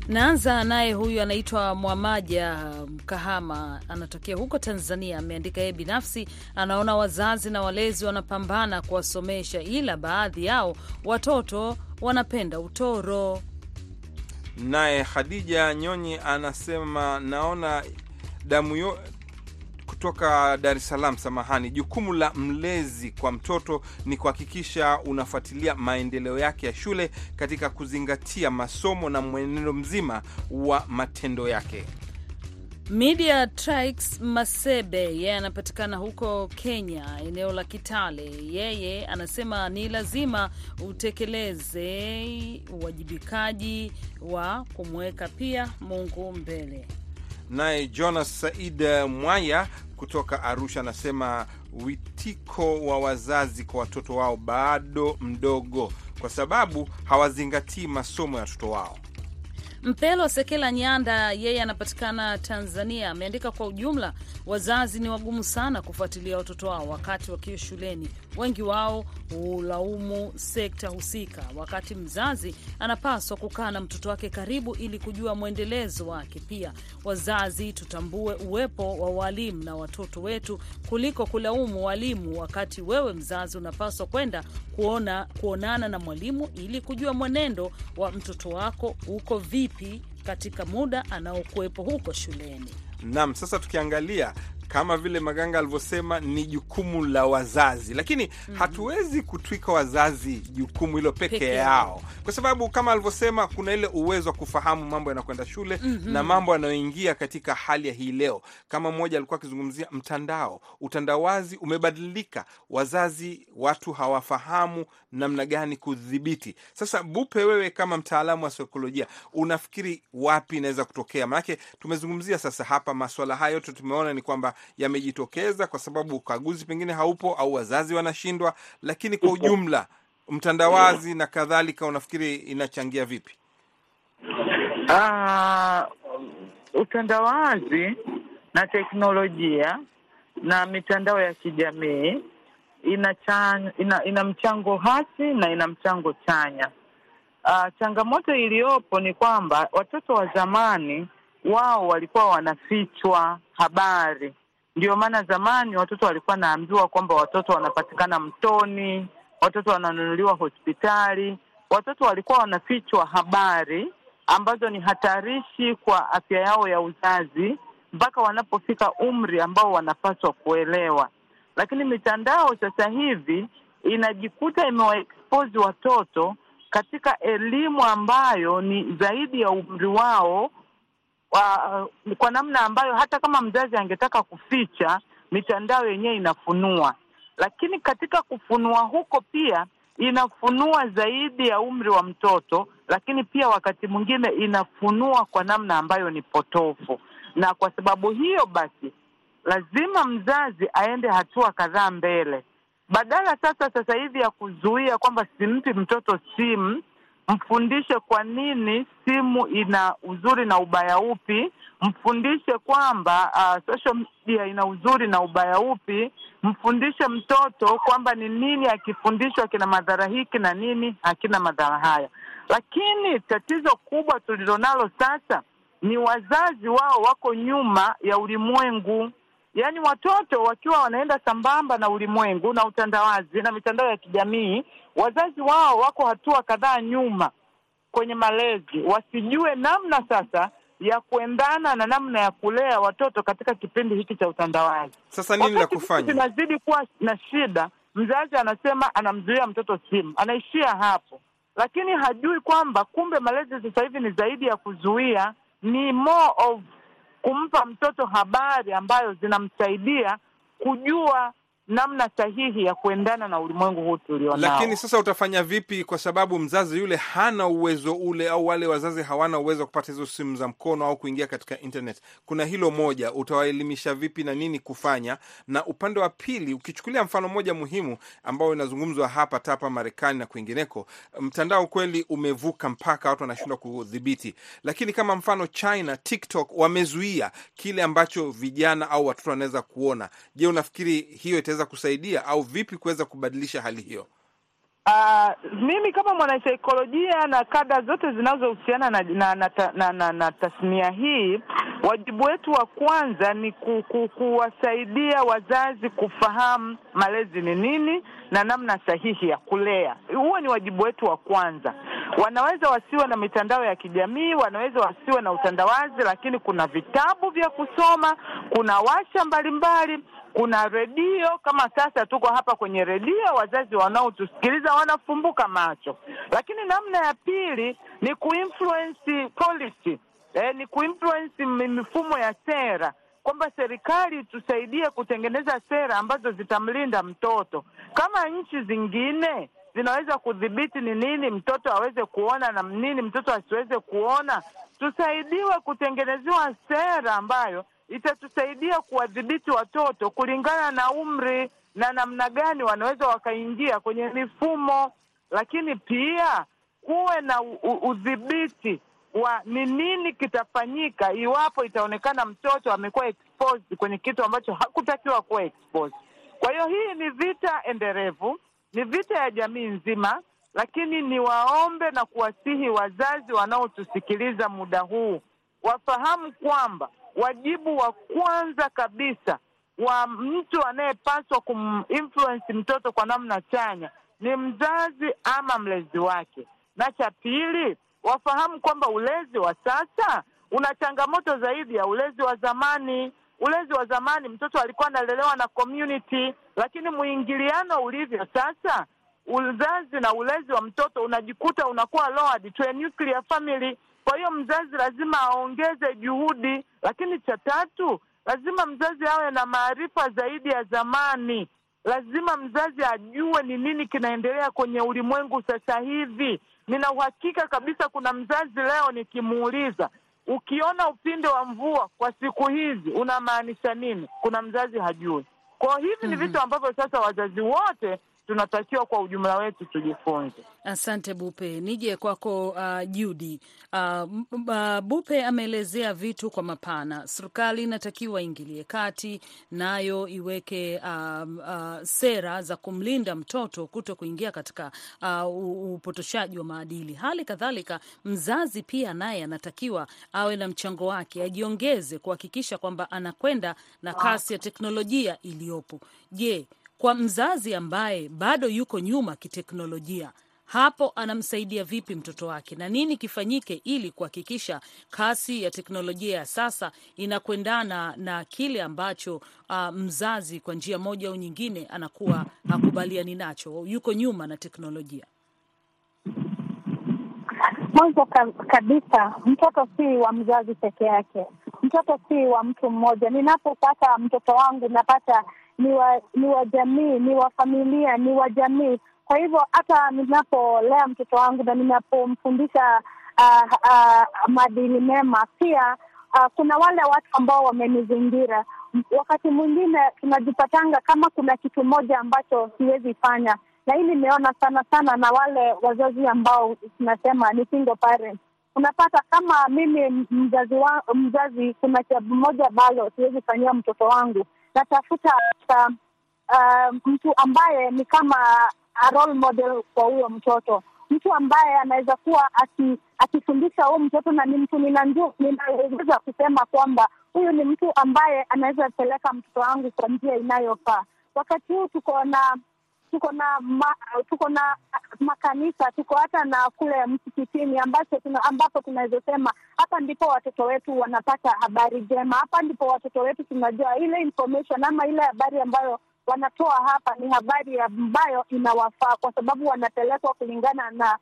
Naanza naye huyu anaitwa Mwamaja Mkahama, anatokea huko Tanzania. Ameandika yeye binafsi anaona wazazi na walezi wanapambana kuwasomesha, ila baadhi yao watoto wanapenda utoro. Naye Khadija Nyonyi anasema naona damu yo kutoka Dar es Salaam, samahani. Jukumu la mlezi kwa mtoto ni kuhakikisha unafuatilia maendeleo yake ya shule katika kuzingatia masomo na mwenendo mzima wa matendo yake. Media Trix Masebe yeye anapatikana huko Kenya, eneo la Kitale. Yeye anasema ni lazima utekeleze uwajibikaji wa kumweka pia Mungu mbele. Naye Jonas Said Mwaya kutoka Arusha anasema witiko wa wazazi kwa watoto wao bado mdogo, kwa sababu hawazingatii masomo ya watoto wao. Mpelo Sekela Nyanda yeye anapatikana Tanzania, ameandika kwa ujumla, wazazi ni wagumu sana kufuatilia watoto wao wakati wakiwa shuleni. Wengi wao hulaumu sekta husika, wakati mzazi anapaswa kukaa na mtoto wake karibu ili kujua mwendelezo wake. Pia wazazi tutambue uwepo wa walimu na watoto wetu kuliko kulaumu walimu, wakati wewe mzazi unapaswa kwenda kuona, kuonana na mwalimu ili kujua mwenendo wa mtoto wako uko vipi katika muda anaokuwepo huko shuleni. Naam, sasa tukiangalia kama vile Maganga alivyosema ni jukumu la wazazi, lakini mm -hmm. hatuwezi kutwika wazazi jukumu hilo peke, peke yao, kwa sababu kama alivyosema kuna ile uwezo wa kufahamu mambo yanakwenda shule mm -hmm. na mambo yanayoingia katika hali ya hii leo. Kama mmoja alikuwa akizungumzia mtandao, utandawazi umebadilika, wazazi watu hawafahamu namna gani kudhibiti. Sasa Bupe, wewe kama mtaalamu wa saikolojia, unafikiri wapi inaweza kutokea? Maanake tumezungumzia sasa hapa maswala haya yote, tumeona ni kwamba yamejitokeza kwa sababu ukaguzi pengine haupo au wazazi wanashindwa, lakini kwa ujumla mtandawazi na kadhalika, unafikiri inachangia vipi? Uh, utandawazi na teknolojia na mitandao ya kijamii ina, ina, ina mchango hasi na ina mchango chanya. Uh, changamoto iliyopo ni kwamba watoto wa zamani wao walikuwa wanafichwa habari. Ndio maana zamani watoto walikuwa wanaambiwa kwamba watoto wanapatikana mtoni, watoto wananunuliwa hospitali. Watoto walikuwa wanafichwa habari ambazo ni hatarishi kwa afya yao ya uzazi mpaka wanapofika umri ambao wanapaswa kuelewa. Lakini mitandao sasa hivi inajikuta imewaexpose watoto katika elimu ambayo ni zaidi ya umri wao wa, kwa namna ambayo hata kama mzazi angetaka kuficha, mitandao yenyewe inafunua. Lakini katika kufunua huko pia inafunua zaidi ya umri wa mtoto, lakini pia wakati mwingine inafunua kwa namna ambayo ni potofu, na kwa sababu hiyo basi lazima mzazi aende hatua kadhaa mbele, badala sasa sasa hivi ya kuzuia kwamba simpi mtoto simu, mfundishe kwa nini simu ina uzuri na ubaya upi, mfundishe kwamba uh, social media ina uzuri na ubaya upi, mfundishe mtoto kwamba ni nini akifundishwa kina madhara hiki na nini hakina madhara haya. Lakini tatizo kubwa tulilonalo sasa ni wazazi wao wako nyuma ya ulimwengu. Yaani watoto wakiwa wanaenda sambamba na ulimwengu na utandawazi na mitandao ya kijamii, wazazi wao wako hatua kadhaa nyuma kwenye malezi, wasijue namna sasa ya kuendana na namna ya kulea watoto katika kipindi hiki cha utandawazi. Sasa nini la kufanya? vinazidi kuwa na shida, mzazi anasema anamzuia mtoto simu, anaishia hapo, lakini hajui kwamba kumbe malezi sasa hivi ni zaidi ya kuzuia, ni more of kumpa mtoto habari ambayo zinamsaidia kujua namna sahihi ya kuendana na ulimwengu huu tulionao. Lakini sasa utafanya vipi? Kwa sababu mzazi yule hana uwezo ule, au wale wazazi hawana uwezo wa kupata hizo simu za mkono au kuingia katika internet. Kuna hilo moja, utawaelimisha vipi na nini kufanya? Na upande wa pili, ukichukulia mfano moja muhimu ambao inazungumzwa hapa tapa Marekani na kwingineko, mtandao kweli umevuka mpaka, watu wanashindwa kudhibiti. Lakini kama mfano China, TikTok wamezuia kile ambacho vijana au watoto wanaweza kuona. Je, unafikiri hiyo itaweza kusaidia au vipi kuweza kubadilisha hali hiyo? Uh, mimi kama mwanasaikolojia na kada zote zinazohusiana na na, na, na, na, na, na tasnia hii, wajibu wetu wa kwanza ni ku, ku, kuwasaidia wazazi kufahamu malezi ni nini na namna sahihi ya kulea. Huo ni wajibu wetu wa kwanza. Wanaweza wasiwe na mitandao ya kijamii, wanaweza wasiwe na utandawazi, lakini kuna vitabu vya kusoma, kuna washa mbalimbali kuna redio kama sasa tuko hapa kwenye redio, wazazi wanaotusikiliza wanafumbuka macho. Lakini namna ya pili ni kuinfluence policy, eh, ni kuinfluence mifumo ya sera, kwamba serikali tusaidie kutengeneza sera ambazo zitamlinda mtoto, kama nchi zingine zinaweza kudhibiti ni nini mtoto aweze kuona na nini mtoto asiweze kuona. Tusaidiwe kutengenezewa sera ambayo itatusaidia kuwadhibiti watoto kulingana na umri na namna gani wanaweza wakaingia kwenye mifumo, lakini pia kuwe na udhibiti wa ni nini kitafanyika iwapo itaonekana mtoto amekuwa exposed kwenye kitu ambacho hakutakiwa kuwa exposed. Kwa hiyo hii ni vita endelevu, ni vita ya jamii nzima, lakini niwaombe na kuwasihi wazazi wanaotusikiliza muda huu wafahamu kwamba wajibu wa kwanza kabisa wa mtu anayepaswa kuminfluence mtoto kwa namna chanya ni mzazi ama mlezi wake, na cha pili wafahamu kwamba ulezi wa sasa una changamoto zaidi ya ulezi wa zamani. Ulezi wa zamani mtoto alikuwa analelewa na community, lakini mwingiliano ulivyo sasa, uzazi na ulezi wa mtoto unajikuta unakuwa lowered to a nuclear family. Kwa hiyo mzazi lazima aongeze juhudi, lakini cha tatu, lazima mzazi awe na maarifa zaidi ya zamani. Lazima mzazi ajue ni nini kinaendelea kwenye ulimwengu sasa hivi. Nina uhakika kabisa kuna mzazi leo nikimuuliza, ukiona upinde wa mvua kwa siku hizi unamaanisha nini? Kuna mzazi hajui. Kwa hivi mm -hmm. ni vitu ambavyo sasa wazazi wote tunatakiwa kwa ujumla wetu tujifunze. Asante Bupe. Nije kwako uh, Judi. Uh, uh, Bupe ameelezea vitu kwa mapana. Serikali inatakiwa ingilie kati, nayo iweke uh, uh, sera za kumlinda mtoto kuto kuingia katika uh, upotoshaji wa maadili. Hali kadhalika, mzazi pia naye anatakiwa awe na mchango wake, ajiongeze kuhakikisha kwamba anakwenda na kasi ya teknolojia iliyopo. Je, kwa mzazi ambaye bado yuko nyuma kiteknolojia, hapo anamsaidia vipi mtoto wake, na nini kifanyike ili kuhakikisha kasi ya teknolojia ya sasa inakwendana na kile ambacho uh, mzazi kwa njia moja au nyingine anakuwa hakubaliani nacho, yuko nyuma na teknolojia? Mwanzo kabisa, mtoto si wa mzazi peke yake, mtoto si wa mtu mmoja. Ninapopata mtoto wangu napata ni wa ni wa jamii, ni wa familia, ni wa jamii. Kwa hivyo hata ninapolea mtoto wangu na ninapomfundisha uh, uh, maadili mema, pia uh, kuna wale watu ambao wamenizingira. wakati mwingine tunajipatanga kama kuna kitu moja ambacho siwezi fanya, na hii nimeona sana sana na wale wazazi ambao tunasema ni single parents. Unapata kama mimi mzazi wa, mzazi kuna jambo moja ambalo siwezi fanyia mtoto wangu, natafuta uh, mtu ambaye ni kama role model kwa huyo mtoto, mtu ambaye anaweza kuwa akifundisha huyo mtoto, na ni mtu ninaweza kusema kwamba huyu ni mtu ambaye anaweza peleka mtoto wangu kwa njia inayofaa. Wakati huu tuko na tuko na ma, tuko na makanisa, tuko hata na kule msikitini ambacho tuna, ambapo tunaweza sema hapa ndipo watoto wetu wanapata habari njema, hapa ndipo watoto wetu tunajua ile information ama ile habari ambayo wanatoa hapa ni habari ambayo inawafaa, kwa sababu wanapelekwa kulingana na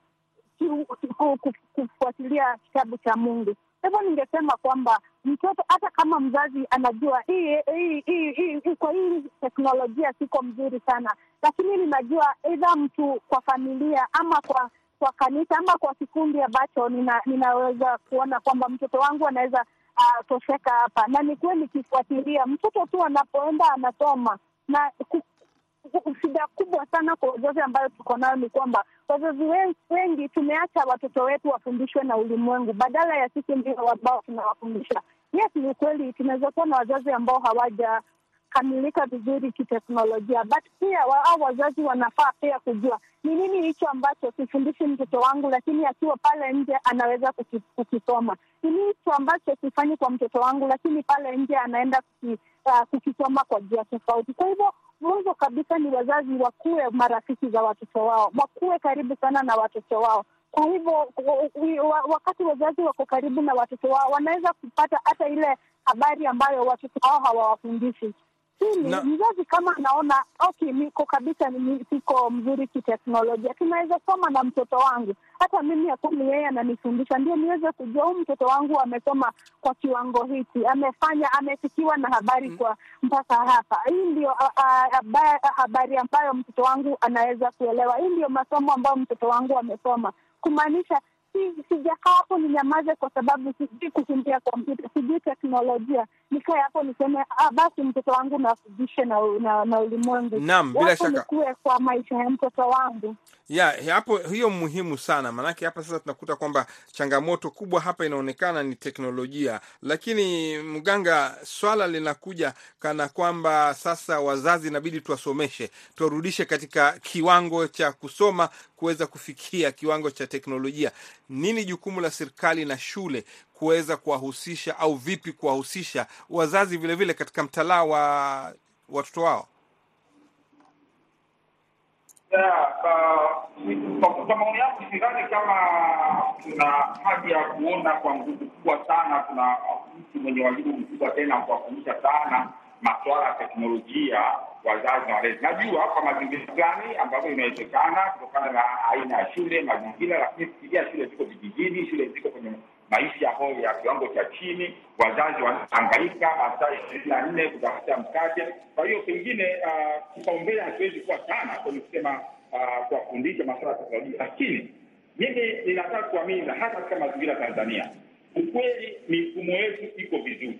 ku- ku- ku- kufuatilia kitabu cha Mungu. Hivyo ningesema kwamba mtoto hata kama mzazi anajua hii hii hii hii kwa hii teknolojia siko mzuri sana, lakini ninajua eidha mtu kwa familia ama kwa kwa kanisa ama kwa kikundi ambacho nina, ninaweza kuona kwamba mtoto wangu anaweza uh, tosheka hapa, na nikuwe nikifuatilia mtoto tu anapoenda anasoma. Na shida kubwa sana kwa uzazi ambayo tuko nayo ni kwamba wazazi wengi tumeacha watoto wetu wafundishwe na ulimwengu badala ya sisi ndio ambao tunawafundisha. Yes, ni ukweli tunaweza kuwa na wazazi ambao hawajakamilika vizuri kiteknolojia, but pia hao wazazi wanafaa pia kujua ni nini hicho ambacho sifundishi mtoto wangu, lakini akiwa pale nje anaweza kukisoma. Ni nini hicho ambacho sifanyi kwa mtoto wangu, lakini pale nje anaenda uh, kukisoma kwa njia tofauti. Kwa hivyo mwanzo kabisa ni wazazi wakuwe marafiki za watoto wao, wakuwe karibu sana na watoto wao. Kwa hivyo wa- wa- wakati wazazi wako karibu na watoto wao, wanaweza kupata hata ile habari ambayo watoto wao hawawafundishi. Pili, Na- mzazi kama anaona okay, niko kabisa siko mzuri kiteknolojia, tunaweza soma na mtoto wangu. Hata mimi yakumi yeye ananifundisha, ndio niweze kujua huu mtoto wangu amesoma kwa kiwango hiki, amefanya amefikiwa na habari kwa mpaka hapa. Hii ndio habari ambayo mtoto wangu anaweza kuelewa. Hii ndio masomo ambayo mtoto wangu amesoma, kumaanisha si- sijakaa hapo ninyamaze kwa sababu sijui kutumia kompyuta, sijui teknolojia. Nikae hapo niseme ah, basi mtoto wangu nafundishe na, na, na ulimwengu. Naam, bila shaka. nikuwe kwa maisha ya mtoto wangu. ya hapo hiyo muhimu sana maanake hapa sasa tunakuta kwamba changamoto kubwa hapa inaonekana ni teknolojia lakini mganga swala linakuja kana kwamba sasa wazazi inabidi tuwasomeshe tuwarudishe katika kiwango cha kusoma kuweza kufikia kiwango cha teknolojia nini jukumu la serikali na shule kuweza kuwahusisha au vipi kuwahusisha wazazi vilevile vile katika mtalaa wa watoto wao? Kwa kwa maoni yangu sidhani kama tuna haja ya kuona kwa nguvu kubwa sana kuna mtu mwenye wajibu mkubwa tena kuwafundisha sana masuala ya teknolojia wazazi na walezi. Najua kwa mazingira fulani ambavyo inawezekana kutokana na aina ya shule, mazingira, lakini fikiria shule ziko vijijini, shule ziko kwenye maisha ambayo ya kiwango cha chini, wazazi wanahangaika masaa ishirini na nne kutafuta mkate. Kwa hiyo pengine uh, kipaumbele hakiwezi kuwa sana kwenye kusema uh, kuwafundisha masuala ya teknolojia, lakini mimi ninataka kuamini na hata katika mazingira ya Tanzania, ukweli mifumo yetu iko vizuri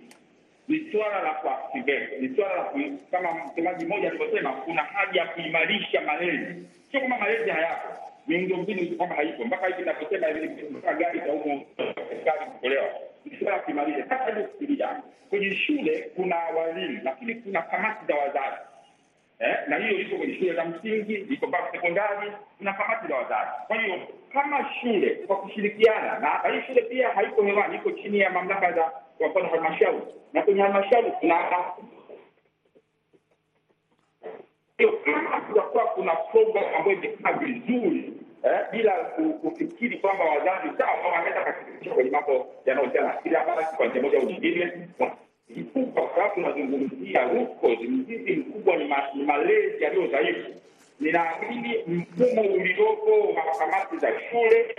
ni swala la kuactivate, ni swala la kama msemaji mmoja alivyosema, kuna haja ya kuimarisha malezi. Sio kama malezi hayapo, miundombinu kama haipo. Mpaka hivi ninavyosema gari za humo serikali kutolewa, ni swala la kuimarisha. Sasa hebu fikiria, kwenye shule kuna walimu, lakini kuna kamati za wazazi eh, na hiyo iko kwenye shule za msingi, iko mpaka sekondari, kuna kamati za wazazi. Kwa hiyo kama shule kwa kushirikiana na na hii shule pia haiko hewani, iko chini ya mamlaka za kwa mfano halmashauri, na kwenye halmashauri kuna hiyo kuna program ambayo imekaa vizuri eh, bila kufikiri kwamba wazazi sawa wanaweza kashirikisha kwenye mambo yanayohusiana na kila basi kwa njia moja au nyingine kikubwa kwa sababu tunazungumzia mzizi mkubwa ni malezi yaliyo dhaifu. Ninaamini mfumo ulioko wa kamati za shule,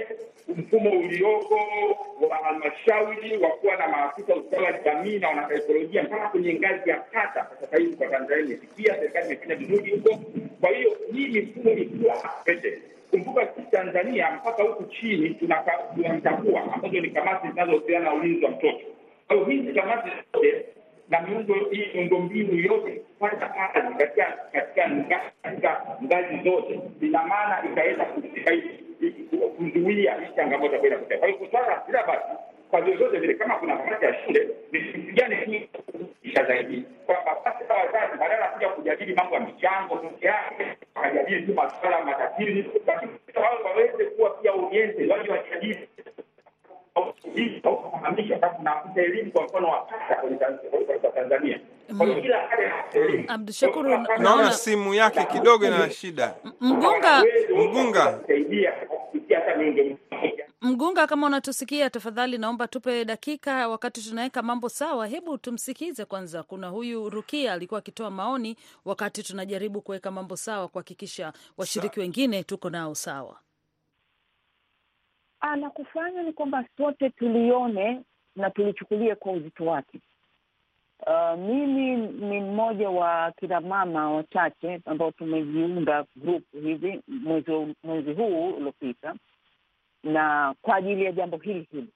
mfumo ulioko wa halmashauri wa kuwa na maafisa ustawi wa jamii na wanasaikolojia mpaka kwenye ngazi ya kata, kwa sasa hivi kwa Tanzania imefikia, serikali imefanya vizuri huko. Kwa hiyo hii mifumo ilikuwa. Kumbuka sisi Tanzania mpaka huku chini tuna ka- tuna mtakua ambazo ni kamati zinazohusiana na ulinzi wa mtoto. Kwa hiyo hizi kamati zote na miundo hii miundombinu yote kufanya kazi katika katika ngazi zote, ina maana itaweza kuzuia hii changamoto kwenda kutea. Kwa hiyo swala bila basi, kwa vyovyote vile, kama kuna kamati ya shule ni kitu gani kisha zaidi, kwamba basi hawa wazazi badala ya kuja kujadili mambo ya michango peke yake, wakajadili tu masuala matatizo, lakini wao waweze kuwa pia oriented, waje wajadili kufahamisha kama tunakuta elimu kwa mfano wa kata kwenye Tanzania- kwa Tanzania. Kwa hiyo kila kata ina elimu. Abdushakuru, Kwa hiyo Naona naona simu yake kidogo ina shida. Mgunga, Mgunga. Mgunga, kama unatusikia tafadhali, naomba tupe dakika wakati tunaweka mambo sawa. Hebu tumsikize kwanza. Kuna huyu Rukia alikuwa akitoa maoni wakati tunajaribu kuweka mambo sawa, kuhakikisha washiriki wengine tuko nao sawa. Ah, la kufanya ni kwamba sote tulione na tulichukulie kwa uzito wake. Uh, mimi ni mmoja wa kina mama wachache ambao tumejiunga grupu hivi mwezi mwezi huu uliopita, na kwa ajili ya jambo hili hili,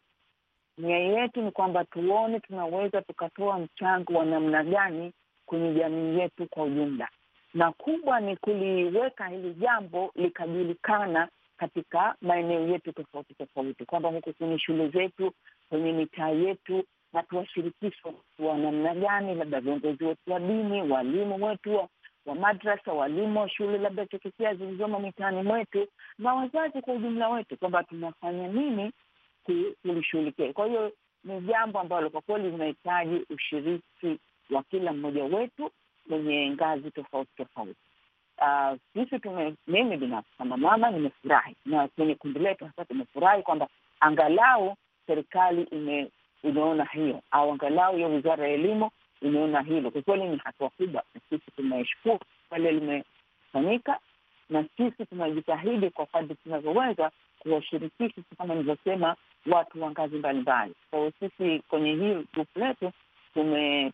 nia yetu ni kwamba tuone tunaweza tukatoa mchango wa namna gani kwenye jamii yetu kwa ujumla, na kubwa ni kuliweka hili jambo likajulikana katika maeneo yetu tofauti tofauti, kwamba huku kwenye shule zetu, kwenye mitaa yetu, na tuwashirikishe wa namna gani, labda viongozi wetu wa dini, walimu wetu wa, wa madrasa, walimu wa shule labda chekechea zilizomo mitaani mwetu, na wazazi kwa ujumla wetu, kwamba tunafanya nini kulishughulikia. Kwa hiyo ni jambo ambalo kwa kweli linahitaji ushiriki wa kila mmoja wetu kwenye ngazi tofauti tofauti. Uh, sisi tume, mimi binafsi kama mama nimefurahi, na kwenye kundi letu hasa tumefurahi kwamba angalau serikali ime, imeona hiyo au angalau hiyo wizara ya elimu imeona hilo. Kwa kweli ni hatua kubwa, na sisi tumeshukuru pale limefanyika, na sisi tunajitahidi kwa kadri tunavyoweza kuwashirikisha, kama nilivyosema, watu wa ngazi mbalimbali. Hiyo sisi kwenye hii grupu letu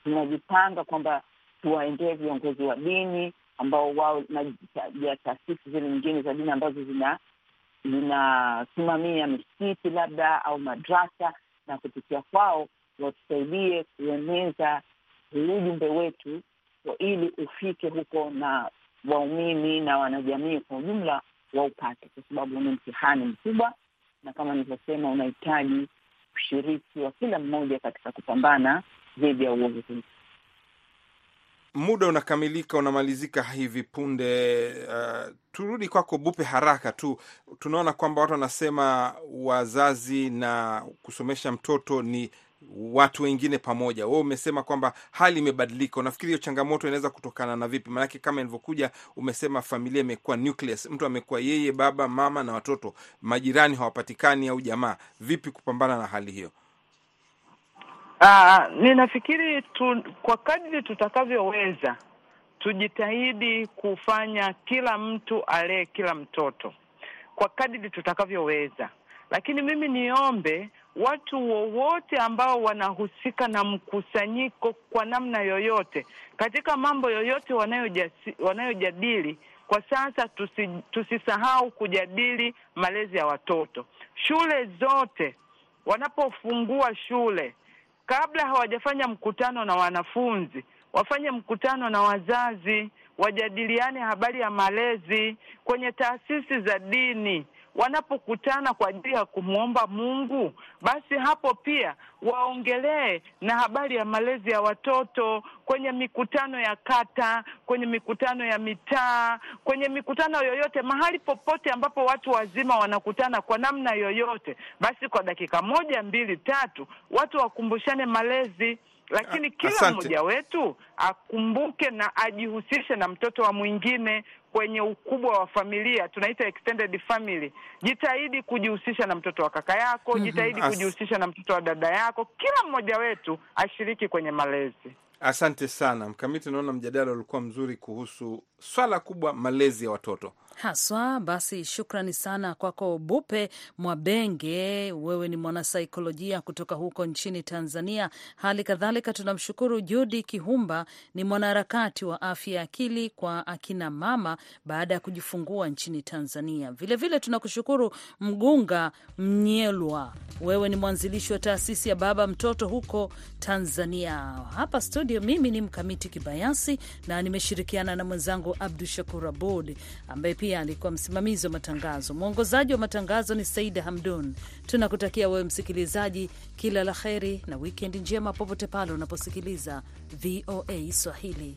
tunajipanga kwamba tuwaendee viongozi wa dini ambao wao na taasisi zile nyingine za dini ambazo zina zinasimamia misikiti labda au madrasa, na kupitia kwao watusaidie kueneza ujumbe wetu ili ufike huko na waumini na wanajamii kwa ujumla waupate, kwa sababu ni mtihani mkubwa, na kama nilivyosema, unahitaji ushiriki wa kila mmoja katika kupambana dhidi ya uovu huu. Muda unakamilika, unamalizika hivi punde. Uh, turudi kwako Bupe haraka tu. Tunaona kwamba watu wanasema wazazi na kusomesha mtoto ni watu wengine pamoja. Wewe umesema kwamba hali imebadilika, unafikiri hiyo changamoto inaweza kutokana na vipi? Maanake kama ilivyokuja, umesema familia imekuwa nucleus, mtu amekuwa yeye, baba, mama na watoto, majirani hawapatikani au jamaa. Vipi kupambana na hali hiyo? Ah, ninafikiri tu, kwa kadri tutakavyoweza tujitahidi kufanya kila mtu alee kila mtoto kwa kadri tutakavyoweza, lakini mimi niombe watu wowote ambao wanahusika na mkusanyiko kwa namna yoyote katika mambo yoyote wanayojadili kwa sasa, tusi, tusisahau kujadili malezi ya watoto. Shule zote wanapofungua shule kabla hawajafanya mkutano na wanafunzi, wafanye mkutano na wazazi, wajadiliane habari ya malezi. Kwenye taasisi za dini wanapokutana kwa ajili ya kumwomba Mungu, basi hapo pia waongelee na habari ya malezi ya watoto kwenye mikutano ya kata, kwenye mikutano ya mitaa, kwenye mikutano yoyote, mahali popote ambapo watu wazima wanakutana kwa namna yoyote, basi kwa dakika moja, mbili, tatu, watu wakumbushane malezi lakini kila Asante. mmoja wetu akumbuke na ajihusishe na mtoto wa mwingine kwenye ukubwa wa familia, tunaita extended family. Jitahidi kujihusisha na mtoto wa kaka yako, jitahidi As- kujihusisha na mtoto wa dada yako. Kila mmoja wetu ashiriki kwenye malezi. Asante sana Mkamiti, naona mjadala ulikuwa mzuri kuhusu swala kubwa, malezi ya watoto. Haswa. Basi shukrani sana kwako Bupe Mwabenge, wewe ni mwanasaikolojia kutoka huko nchini Tanzania. Hali kadhalika tunamshukuru Judi Kihumba, ni mwanaharakati wa afya ya akili kwa akina mama baada ya kujifungua nchini Tanzania. Vilevile vile tunakushukuru Mgunga Mnyelwa, wewe ni mwanzilishi wa taasisi ya Baba Mtoto huko Tanzania. Hapa studio mimi ni Mkamiti Kibayasi na nimeshirikiana na mwenzangu Abdu Shakur Abud ambaye pia alikuwa msimamizi wa matangazo. Mwongozaji wa matangazo ni Saida Hamdun. Tunakutakia wewe msikilizaji kila la heri na wikendi njema popote pale unaposikiliza VOA Swahili.